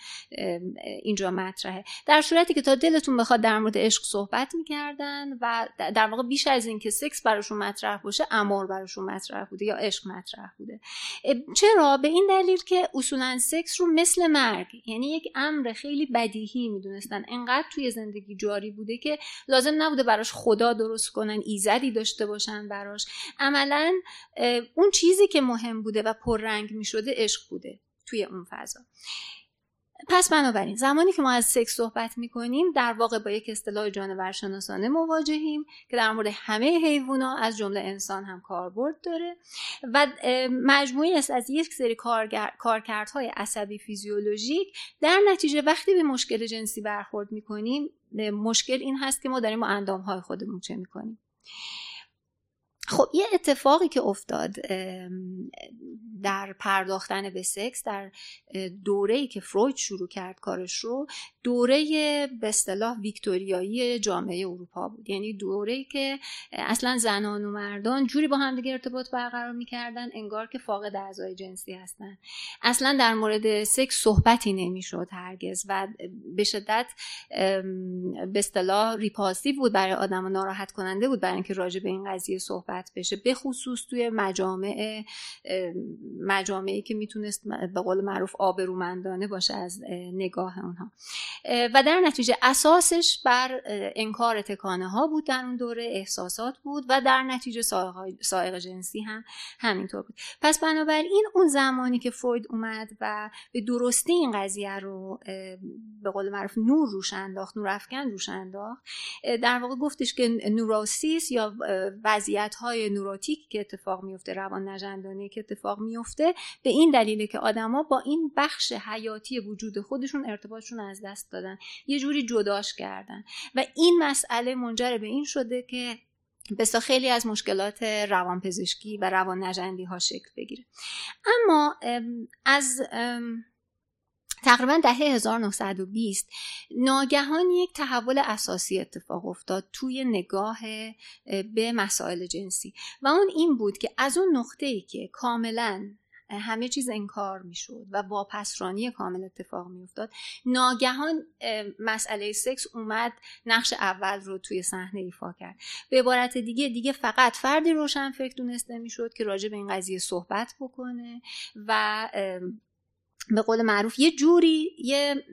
اینجا مطرحه. در صورتی که تا دلتون بخواد در مورد عشق صحبت می‌کردن و در واقع بیش از این که سکس براشون مطرح باشه امور براشون مطرح بوده یا عشق مطرح بوده. چرا؟ به این دلیل که اصولا سکس رو مثل مرگ یعنی یک امر خیلی بدیهی می‌دونستن. انقدر توی زندگی جاری بوده که لازم نبوده براش خدا درست کنن ایزدی داشته باشن براش. عملا اون چیزی که مهم بوده و پررنگ می‌شده عشق بوده. توی اون فضا. پس بنابراین زمانی که ما از سکس صحبت می‌کنیم در واقع با یک اصطلاح جانورشناسانه مواجهیم که در مورد همه حیوانا از جمله انسان هم کاربرد داره و مجموعی است از یک سری کارکردهای عصبی فیزیولوژیک در نتیجه وقتی به مشکل جنسی برخورد می‌کنیم مشکل این هست که ما داریم با اندامهای خودمون چه می‌کنیم. خب یه اتفاقی که افتاد در پرداختن به سکس در دوره که فروید شروع کرد کارش رو دوره به اصطلاح ویکتوریایی جامعه اروپا بود. یعنی دوره که اصلا زنان و مردان جوری با هم دیگه ارتباط برقرار می‌کردن انگار که فاقد اعضای جنسی هستن. اصلا در مورد سکس صحبتی نمی‌شد هرگز و به شدت به اصطلاح ریپاسیو بود برای آدم و ناراحت کننده بود برای اینکه راجع به این قضیه صحبت بشه به خصوص توی مجامع مجامعی که می‌تونست به قول معروف آبرومندانه باشه از نگاه اونها و در نتیجه اساسش بر انکار تکانه ها بود در اون دوره احساسات بود و در نتیجه سائق جنسی هم همینطور بود. پس بنابراین اون زمانی که فروید اومد و به درستی این قضیه رو به قول معروف نور روش انداخت نور افکن روش انداخت در واقع گفتش که نوروسیس یا وضعیت های نوروتیک که اتفاق میفته روان نجندانی که اتفاق میفته به این دلیله که آدما با این بخش حیاتی وجود خودشون ارتباطشون از دست دادن. یه جوری جداش کردن. و این مسئله منجر به این شده که بسا خیلی از مشکلات روانپزشکی و روان نجندی ها شکل بگیره. اما از تقریبا دهه 1920 ناگهان یک تحول اساسی اتفاق افتاد توی نگاه به مسائل جنسی. و اون این بود که از اون نقطه ای که کاملا همه چیز انکار می‌شد و واپسرانی کامل اتفاق میافتاد ناگهان مسئله سکس اومد نقش اول رو توی صحنه ایفا کرد. به عبارت دیگه دیگه فقط فردی روشن فکر دونسته می‌شد که راجع به این قضیه صحبت بکنه و به قول معروف یه جوری یه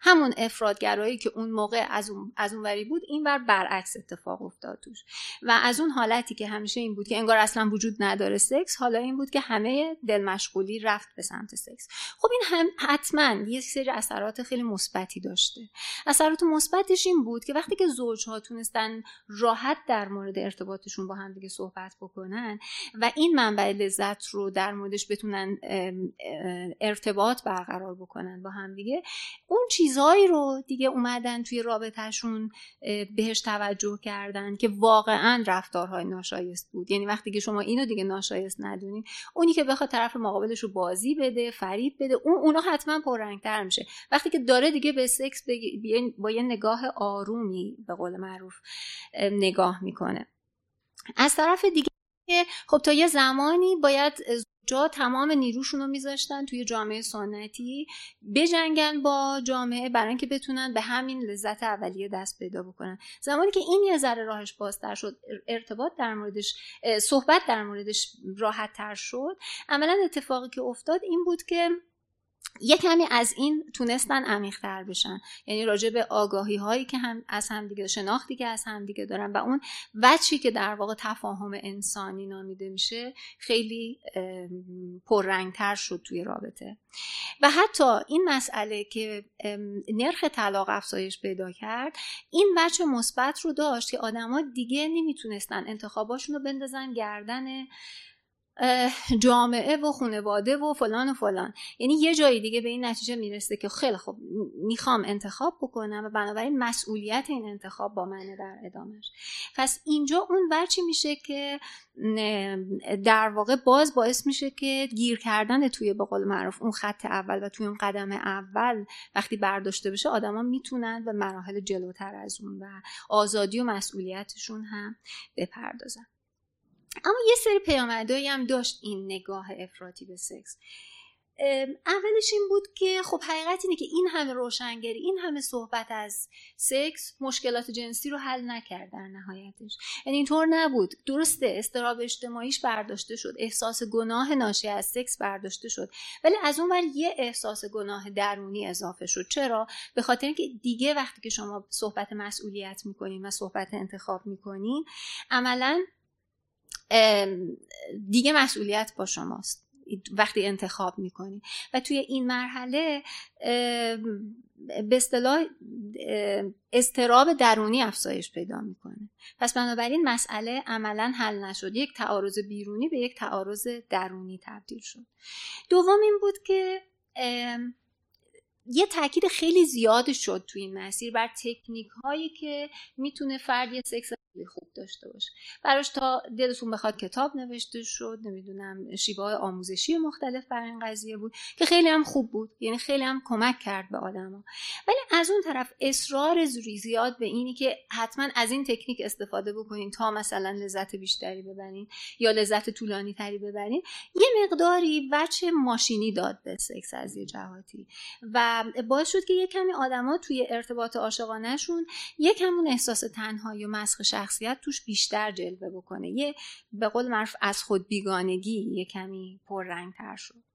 همون افرادگرایی که اون موقع از اون از اونوری بود این بر برعکس اتفاق افتاد توش. و از اون حالتی که همیشه این بود که انگار اصلا وجود نداره سکس حالا این بود که همه دل مشغولی رفت به سمت سکس. خب این هم حتما یه سری اثرات خیلی مثبتی داشته. اثرات مثبتش این بود که وقتی که زوجها تونستن راحت در مورد ارتباطشون با هم دیگه صحبت بکنن و این منبع لذت رو در موردش بتونن ارتباط ارتباط برقرار بکنن با هم دیگه. اون چیزهایی رو دیگه اومدن توی رابطهشون بهش توجه کردن که واقعا رفتارهای ناشایست بود. یعنی وقتی که شما اینو دیگه ناشایست ندونین اونی که بخواد طرف مقابلش رو بازی بده فریب بده اون اونا حتما پررنگتر میشه. وقتی که داره دیگه به سکس با یه نگاه آرومی به قول معروف نگاه می‌کنه. از طرف دیگه خب تا یه زمانی باید جا تمام نیروشون رو میذاشتن توی جامعه سنتی بجنگن با جامعه برای اینکه بتونن به همین لذت اولیه دست پیدا بکنن. زمانی که این یه ذره راهش بازتر شد ارتباط در موردش صحبت در موردش راحت تر شد عملا اتفاقی که افتاد این بود که یه کمی از این تونستن عمیقتر بشن. یعنی راجع به آگاهی هایی که هم از همدیگه شناختی که از همدیگه دارن و اون وچی که در واقع تفاهم انسانی نامیده میشه خیلی پررنگتر شد توی رابطه. و حتی این مسئله که نرخ طلاق افزایش پیدا کرد این وچه مثبت رو داشت که آدما دیگه نمی‌تونستن انتخاباشون رو بندازن گردن جامعه و خانواده و فلان و فلان. یعنی یه جایی دیگه به این نتیجه می‌رسه که خیلی خب می‌خوام انتخاب بکنم و بنابراین مسئولیت این انتخاب با منه در ادامش پس اینجا اون ورچی میشه که در واقع باز باعث میشه که گیر کردن توی به قول معروف اون خط اول و توی اون قدم اول وقتی برداشته بشه آدما می‌تونن به مراحل جلوتر از اون و آزادی و مسئولیتشون هم بپردازن. اما یه سری پیامدهایی هم داشت این نگاه افراطی به سکس. اولش این بود که خب حقیقت اینه که این همه روشنگری این همه صحبت از سکس مشکلات جنسی رو حل نکرد در نهایتش. یعنی اینطور نبود. درسته استراب اجتماعیش برداشته شد. احساس گناه ناشی از سکس برداشته شد. ولی از اون ور یه احساس گناه درونی اضافه شد. چرا؟ به خاطر اینکه دیگه وقتی که شما صحبت مسئولیت می‌کنین و صحبت انتخاب می‌کنین عملا دیگه مسئولیت با شماست. وقتی انتخاب می‌کنی. و توی این مرحله به اصطلاح استراب درونی افزایش پیدا می‌کنه. پس بنابراین مسئله عملا حل نشد. یک تعارض بیرونی به یک تعارض درونی تبدیل شد. دوم این بود که یه تاکید خیلی زیاد شد توی این مسیر بر تکنیک هایی که می‌تونه فرد یه سکس خوب داشته باشه. براش تا دلتون بخواد کتاب نوشته شد نمی‌دونم شیوه آموزشی مختلف بر این قضیه بود که خیلی هم خوب بود یعنی خیلی هم کمک کرد به آدما. ولی از اون طرف اصرار زیاد به اینی که حتما از این تکنیک استفاده بکنین تا مثلا لذت بیشتری ببرین یا لذت طولانی تری ببرین یه مقداری وچه ماشینی داد به سکس از یه جهاتی و باعث شد که یه کمی آدما توی ارتباط عاشقانهشون یه کمون احساس تنهایی و مسخ شخصیت توش بیشتر جلوه بکنه. یه به قول معروف از خود بیگانگی یه کمی تر شد.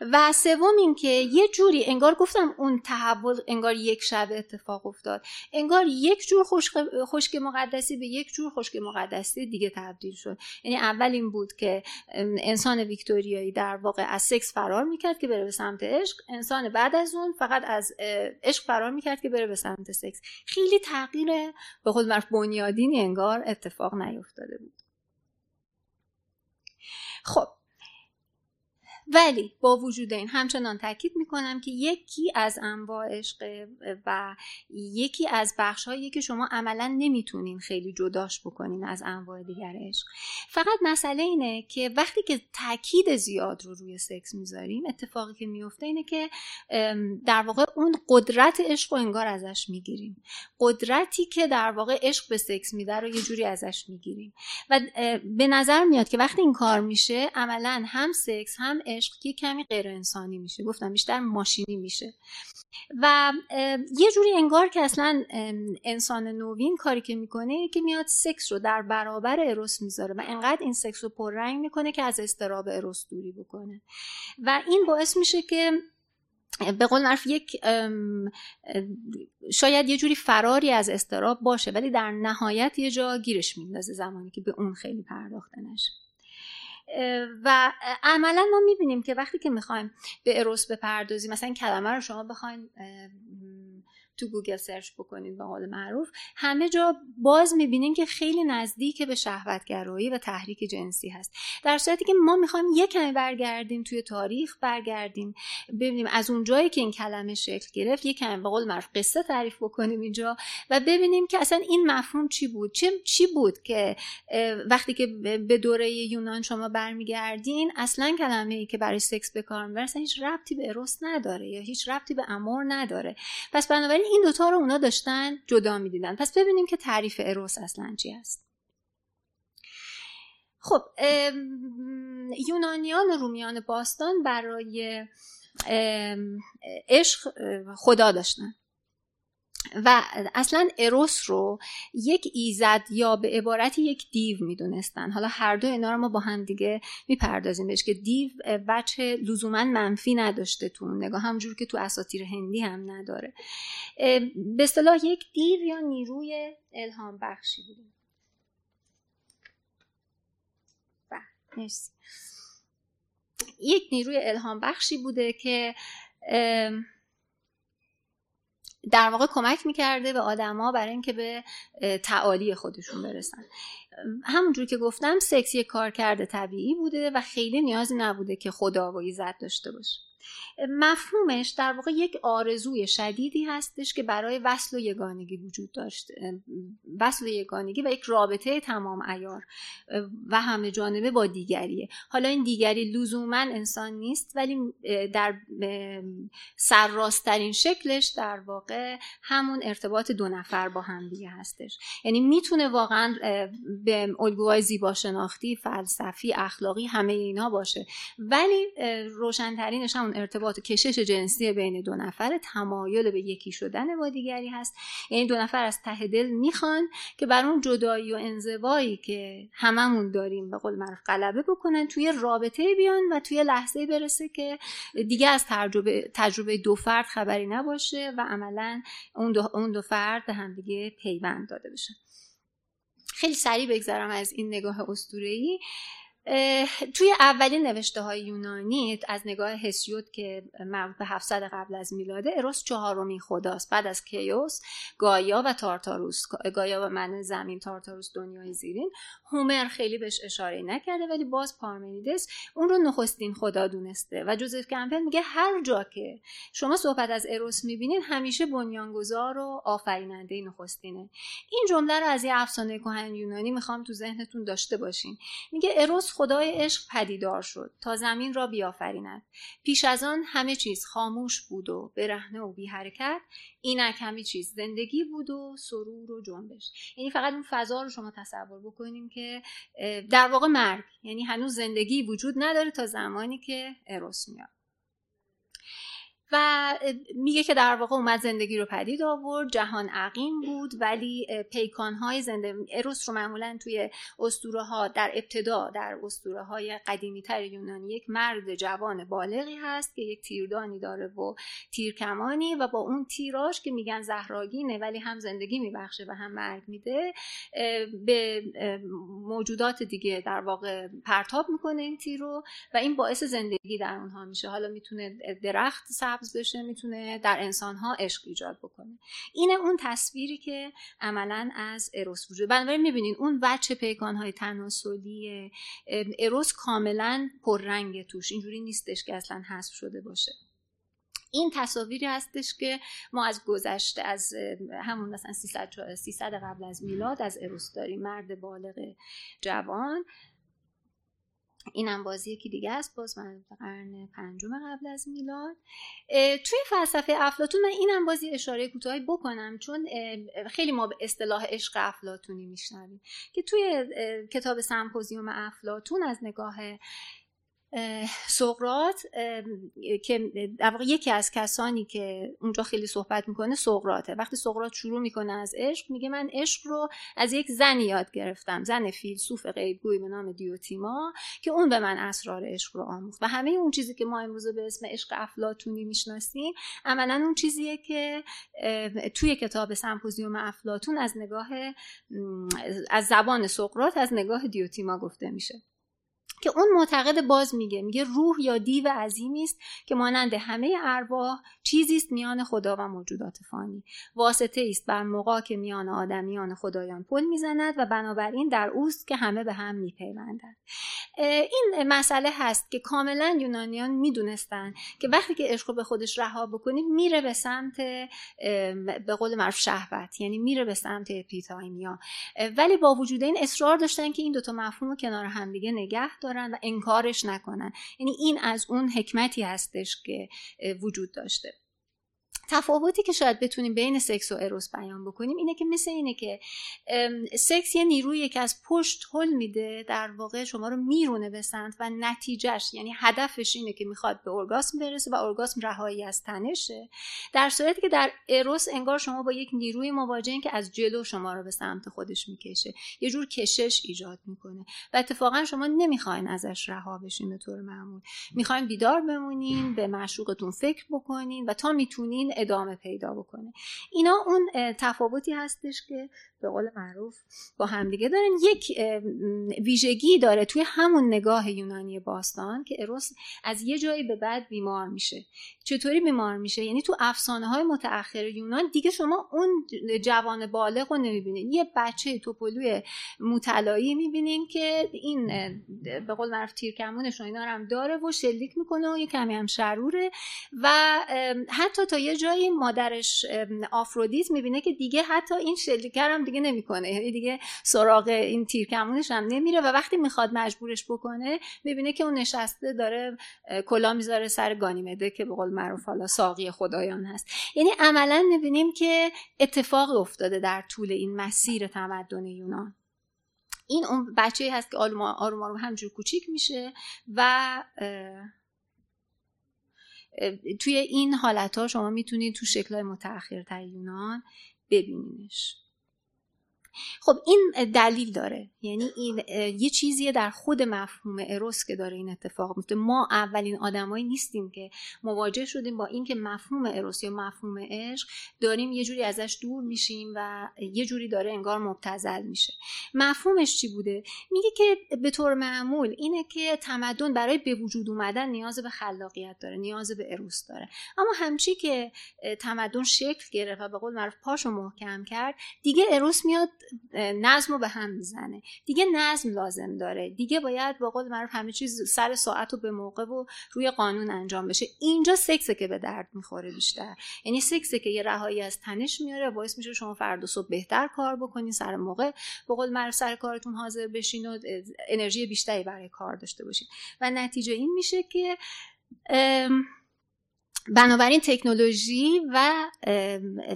و سوم این که یه جوری انگار گفتم اون تحول انگار یک شب اتفاق افتاد. انگار یک جور خشک مقدسی به یک جور خشک مقدسی دیگه تبدیل شد. یعنی اول این بود که انسان ویکتوریایی در واقع از سکس فرار می‌کرد که بره به سمت عشق. انسان بعد از اون فقط از عشق فرار می‌کرد که بره به سمت سکس. خیلی تغییر به خود مرف بنیادینی انگار اتفاق نیفتاده بود. خب ولی با وجود این همچنان تاکید می‌کنم که یکی از انواع عشق و یکی از بخش هایی که شما عملا نمی‌تونین خیلی جداش بکنین از انواع دیگر عشق. فقط مسئله اینه که وقتی که تاکید زیاد رو روی سکس می‌ذاریم اتفاقی که میفته اینه که در واقع اون قدرت عشق رو انگار ازش می‌گیریم. قدرتی که در واقع عشق به سکس میده رو یه جوری ازش می‌گیریم. و به نظر میاد که وقتی این کار میشه عملا هم سکس هم یه کمی غیر انسانی میشه. گفتم بیشتر ماشینی میشه. و یه جوری انگار که اصلا انسان نوین کاری که می‌کنه که میاد سکس رو در برابر اروس می‌ذاره و انقدر این سکس رو پررنگ می‌کنه که از استراب اروس دوری بکنه. و این باعث میشه که به قول معروف یک شاید یه جوری فراری از استراب باشه ولی در نهایت یه جا گیرش میندازه زمانی که به اون خیلی پرداخته نشه. و عملا ما می‌بینیم که وقتی که می‌خوایم به اروس بپردازیم مثلا کلمه رو شما بخواین تو گوگل سرچ بکنید به قول معروف. همه جا باز می‌بینیم که خیلی نزدیک به شهوتگرایی و تحریک جنسی هست. در صورتی که ما می‌خوایم یک کمی برگردیم توی تاریخ برگردیم ببینیم از اون جایی که این کلمه شکل گرفت یک کمی به قول معروف قصه تعریف بکنیم اینجا و ببینیم که اصلا این مفهوم چی بود؟ چه چی بود که وقتی که به دوره یونان شما برمیگردین اصلا کلمه ای که برای سکس به کار هیچ ربطی به اروس نداره یا هیچ ربطی به امور نداره. پس بنابراین این دوتا رو اونا داشتن جدا می‌دیدن. پس ببینیم که تعریف اروس اصلا چی است. خب یونانیان و رومیان باستان برای عشق خدا داشتن. و اصلا اروس رو یک ایزد یا به عبارت یک دیو می‌دونستن. حالا هر دو اینا رو ما با هم دیگه می‌پردازیم بهش که دیو بچه لزوما منفی نداشته تو نگاه همجور که تو اساطیر هندی هم نداره. به اصطلاح یک دیو یا نیروی الهام بخشی بوده بله، یک نیروی الهام بخشی بوده که در واقع کمک می‌کرده به آدما برای اینکه به تعالی خودشون برسن. همونجور که گفتم سکس یک کار کرده طبیعی بوده و خیلی نیازی نبوده که خدا و داشته باشه. مفهومش در واقع یک آرزوی شدیدی هستش که برای وصل و یگانگی وجود داشت وصل و یگانگی و یک رابطه تمام ایار و همه جانبه با دیگریه. حالا این دیگری لزوما انسان نیست ولی در سرراستترین شکلش در واقع همون ارتباط دو نفر با هم دیگه هستش. یعنی می‌تونه واقعا به الگوهای زیبا شناختی فلسفی اخلاقی همه اینا باشه. ولی روشنترینش همون ارتباط کشش جنسی بین دو نفر تمایل به یکی شدن با دیگری هست. یعنی دو نفر از ته دل می‌خوان که بر اون جدایی و انزوایی که هممون داریم به قول معروف غلبه بکنن توی رابطه بیان و توی لحظه برسه که دیگه از تجربه, تجربه دو فرد خبری نباشه و عملا اون دو, اون دو فرد هم دیگه پیوند داده بشن. خیلی سریع بگذرم از این نگاه استورهی توی اولین نوشته های یونانی از نگاه هسیود که مربوط به 700 قبل از میلاده اروس چهارمین خداست. بعد از کیوس گایا و تارتاروس. گایا و من زمین تارتاروس دنیای زیرین. هومر خیلی بهش اشاره نکرده ولی باز پارمنیدس اون رو نخستین خدا دونسته. و جوزف کمپل میگه هر جا که شما صحبت از اروس می‌بینید همیشه بنیانگذار و آفریننده نخستینه. این جمله رو از یه افسانه کهن یونانی می‌خوام تو ذهنتون داشته باشین. میگه اروس خدای عشق پدیدار شد تا زمین را بیافریند. پیش از آن همه چیز خاموش بود و برهنه و بی حرکت. اینک همه چیز زندگی بود و سرور و جنبش. یعنی فقط اون فضا رو شما تصور بکنیم که در واقع مرگ. یعنی هنوز زندگی وجود نداره تا زمانی که اروس میاد. و میگه که در واقع اومد زندگی رو پدید آورد جهان عقیم بود ولی پیکانهای زنده اروس رو معمولا توی اسطوره ها در ابتدا در اسطوره های قدیمی تر یونانی یک مرد جوان بالغی هست که یک تیردانی داره و تیرکمانی و با اون تیراش که میگن زهراگینه ولی هم زندگی میبخشه و هم مرگ میده به موجودات دیگه در واقع پرتاب می‌کنه این تیر رو و این باعث زندگی در اونها میشه. حالا می‌تونه درخت سبز بشه می‌تونه در انسان ها عشق ایجاد بکنه. اینه اون تصویری که عملا از اروس وجود بنابراین می‌بینین اون وچه پیکان های تناسلی اروس کاملا پررنگ توش. اینجوری نیستش که اصلا حذف شده باشه. این تصاویری هستش که ما از گذشته از همون مثلا 300 300 قبل از میلاد از اروس داریم. مرد بالغ جوان. اینم بازی یکی دیگه است. باز من قرن پنجم قبل از میلاد. توی فلسفه افلاتون من اینم بازی اشاره کوتاهی بکنم چون خیلی ما به اصطلاح عشق افلاتونی میشنویم که توی کتاب سمپوزیوم افلاتون از نگاه سقرات که در واقع یکی از کسانی که اونجا خیلی صحبت می‌کنه سقراته وقتی سقرات شروع می‌کنه از عشق میگه من عشق رو از یک زنی یاد گرفتم. زن فیلسوف غیبگوی به نام دیوتیما که اون به من اسرار عشق رو آموخت. و همه اون چیزی که ما امروز به اسم عشق افلاتونی می‌شناسیم عملا اون چیزیه که توی کتاب سمپوزیوم افلاتون از نگاه از زبان سقرات از نگاه دیوتیما گفته میشه. که اون معتقد باز میگه. میگه روح یا دیو عظیمی است که مانند همه ارواح چیزی است میان خدا و موجودات فانی. واسطه است بر مغاکی که میان آدمیان خدایان پل می‌زند و بنابراین در اوست که همه به هم میپیوندند. این مسئله هست که کاملا یونانیان می‌دونستن که وقتی که عشق به خودش رها بکنید میره به سمت به قول معروف شهوت یعنی میره به سمت epithymia. ولی با وجود این اصرار داشتن که این دوتا مفهوم رو کنار همدیگه نگه دارن. و انکارش نکنن. یعنی این از اون حکمتی هستش که وجود داشته. تفاوتی که شاید بتونیم بین سکس و اروس بیان بکنیم اینه که مثل اینه که سکس یه نیرویی که از پشت حل میده در واقع شما رو میرونه به سمت و نتیجهش یعنی هدفش اینه که می‌خواد به ارگاسم برسه و ارگاسم رهایی از تنشه. در صورتی که در اروس انگار شما با یک نیروی مواجهین که از جلو شما رو به سمت خودش می‌کشه یه جور کشش ایجاد می‌کنه. و اتفاقا شما نمی‌خواین ازش رها بشین به طور معمول. می‌خواین بیدار بمونین به معشوقتون فکر بکنین و تا می‌تونین ادامه پیدا بکنه. اینا اون تفاوتی هستش که به قول معروف با همدیگه دارن. یک ویژگی داره توی همون نگاه یونانی باستان که اروس از یه جایی به بعد بیمار میشه. چطوری بیمار میشه؟ یعنی تو افسانه های متأخر یونان دیگه شما اون جوان بالغ رو نمی‌بینید یه بچه توپلوی مطلایی می‌بینین که این به قول معروف تیرکمونش و اینا هم داره و شلیک می‌کنه و یه کمی هم شروره و حتی تا یه جایی مادرش آفرودیت می‌بینه که دیگه حتی این شلیکر هم دیگه نمی‌کنه. یعنی دیگه سراغ این تیرکمونش هم نمیره و وقتی می‌خواد مجبورش بکنه می‌بینه که اون نشسته داره کلا می‌ذاره سر گانیمده که به قول معروف حالا ساقی خدایان هست. یعنی عملا می‌بینیم که اتفاق افتاده در طول این مسیر تمدن یونان. این اون بچه هست که آروم آروم, همجور کوچیک میشه و توی این حالت ها شما می‌تونید تو شکل متأخرتر یونان ببینینش. خب این دلیل داره. یعنی این یه چیزیه در خود مفهوم اروس که داره این اتفاق میفته. ما اولین آدمایی نیستیم که مواجه شدیم با اینکه مفهوم اروس یا مفهوم عشق داریم یه جوری ازش دور میشیم و یه جوری داره انگار مبتزل میشه. مفهومش چی بوده؟ میگه که به طور معمول اینه که تمدن برای به وجود اومدن نیاز به خلاقیت داره نیاز به اروس داره. اما همچی که تمدن شکل گرفت و به قول معروف پاشو محکم کرد دیگه اروس میاد نظم رو به هم می‌زنه. دیگه نظم لازم داره. دیگه باید با قول معروف همه چیز سر ساعت و به موقع و روی قانون انجام بشه. اینجا سکسه که به درد می‌خوره بیشتر. یعنی سکسه که یه رهایی از تنش میاره باعث میشه شما فردا صبح بهتر کار بکنین سر موقع. به قول معروف سر کارتون حاضر بشین و انرژی بیشتری برای کار داشته باشین. و نتیجه این میشه که بنابراین تکنولوژی و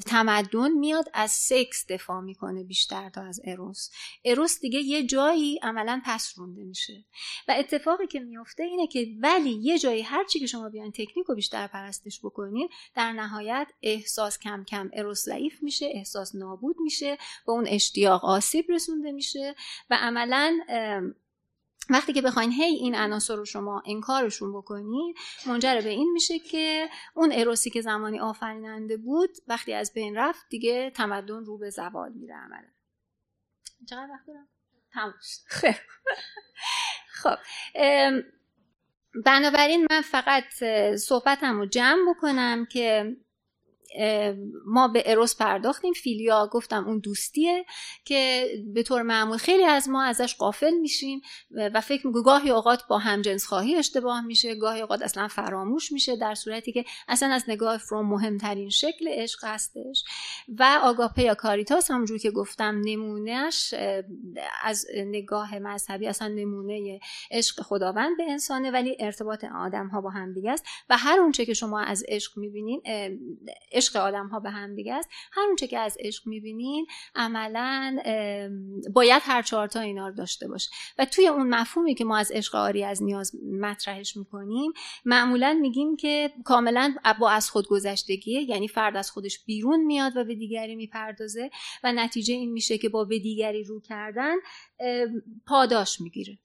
تمدن میاد از سکس دفاع می‌کنه بیشتر تا از اروس. اروس دیگه یه جایی عملا پس رونده میشه. و اتفاقی که میفته اینه که ولی یه جایی هرچی که شما بیان تکنیک رو بیشتر پرستش بکنید در نهایت احساس کم کم اروس ضعیف میشه احساس نابود میشه با اون اشتیاق آسیب رسونده میشه و عملا وقتی که بخواین هی این عناصر رو شما انکارشون بکنید منجر به این میشه که اون اروسی که زمانی آفریننده بود وقتی از بین رفت دیگه تمدن رو به زوال میره عملا. چقدر وقت دارم؟ خب خب بنابراین من فقط صحبتم رو جمع بکنم که ما به اروس پرداختیم. فیلیا گفتم اون دوستیه که به طور معمول خیلی از ما ازش قافل میشیم و فکر می‌کنم گاهی اوقات با همجنس خواهی اشتباه میشه گاهی اوقات اصلا فراموش میشه در صورتی که اصلا از نگاه فروم مهمترین شکل عشق هستش. و آگاپه یا کاریتاس همونجور که گفتم نمونهش از نگاه مذهبی اصلا نمونه عشق خداوند به انسانه ولی ارتباط آدم ها با هم دیگه است. و هر اونچه که شما از عشق می‌بینین عشق آدم ها به هم دیگه است. هر اونچه که از عشق می‌بینین عملا باید هر چهارتا اینا رو داشته باشه. و توی اون مفهومی که ما از عشق آری از نیاز مطرحش می‌کنیم معمولا میگیم که کاملا با از خودگذشتگیه یعنی فرد از خودش بیرون میاد و به دیگری می‌پردازه و نتیجه این میشه که با به دیگری رو کردن پاداش می‌گیره.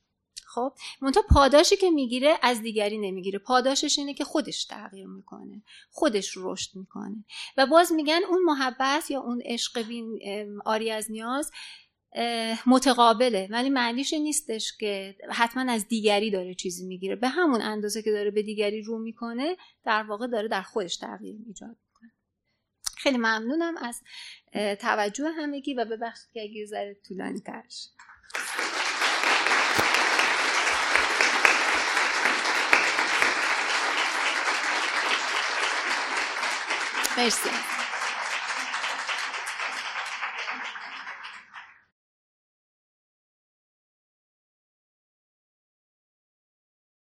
خب منتها پاداشی که می‌گیره از دیگری نمی‌گیره. پاداشش اینه که خودش تغییر می‌کنه. خودش رشد می‌کنه. و باز میگن اون محبت یا اون عشق آری از نیاز متقابله. ولی معنیش نیستش که حتما از دیگری داره چیزی می‌گیره. به همون اندازه که داره به دیگری رو می‌کنه در واقع داره در خودش تغییر ایجاد می‌کنه. خیلی ممنونم از توجه همگی و ببخشید که اگه ذره طولانی ترش مرسی.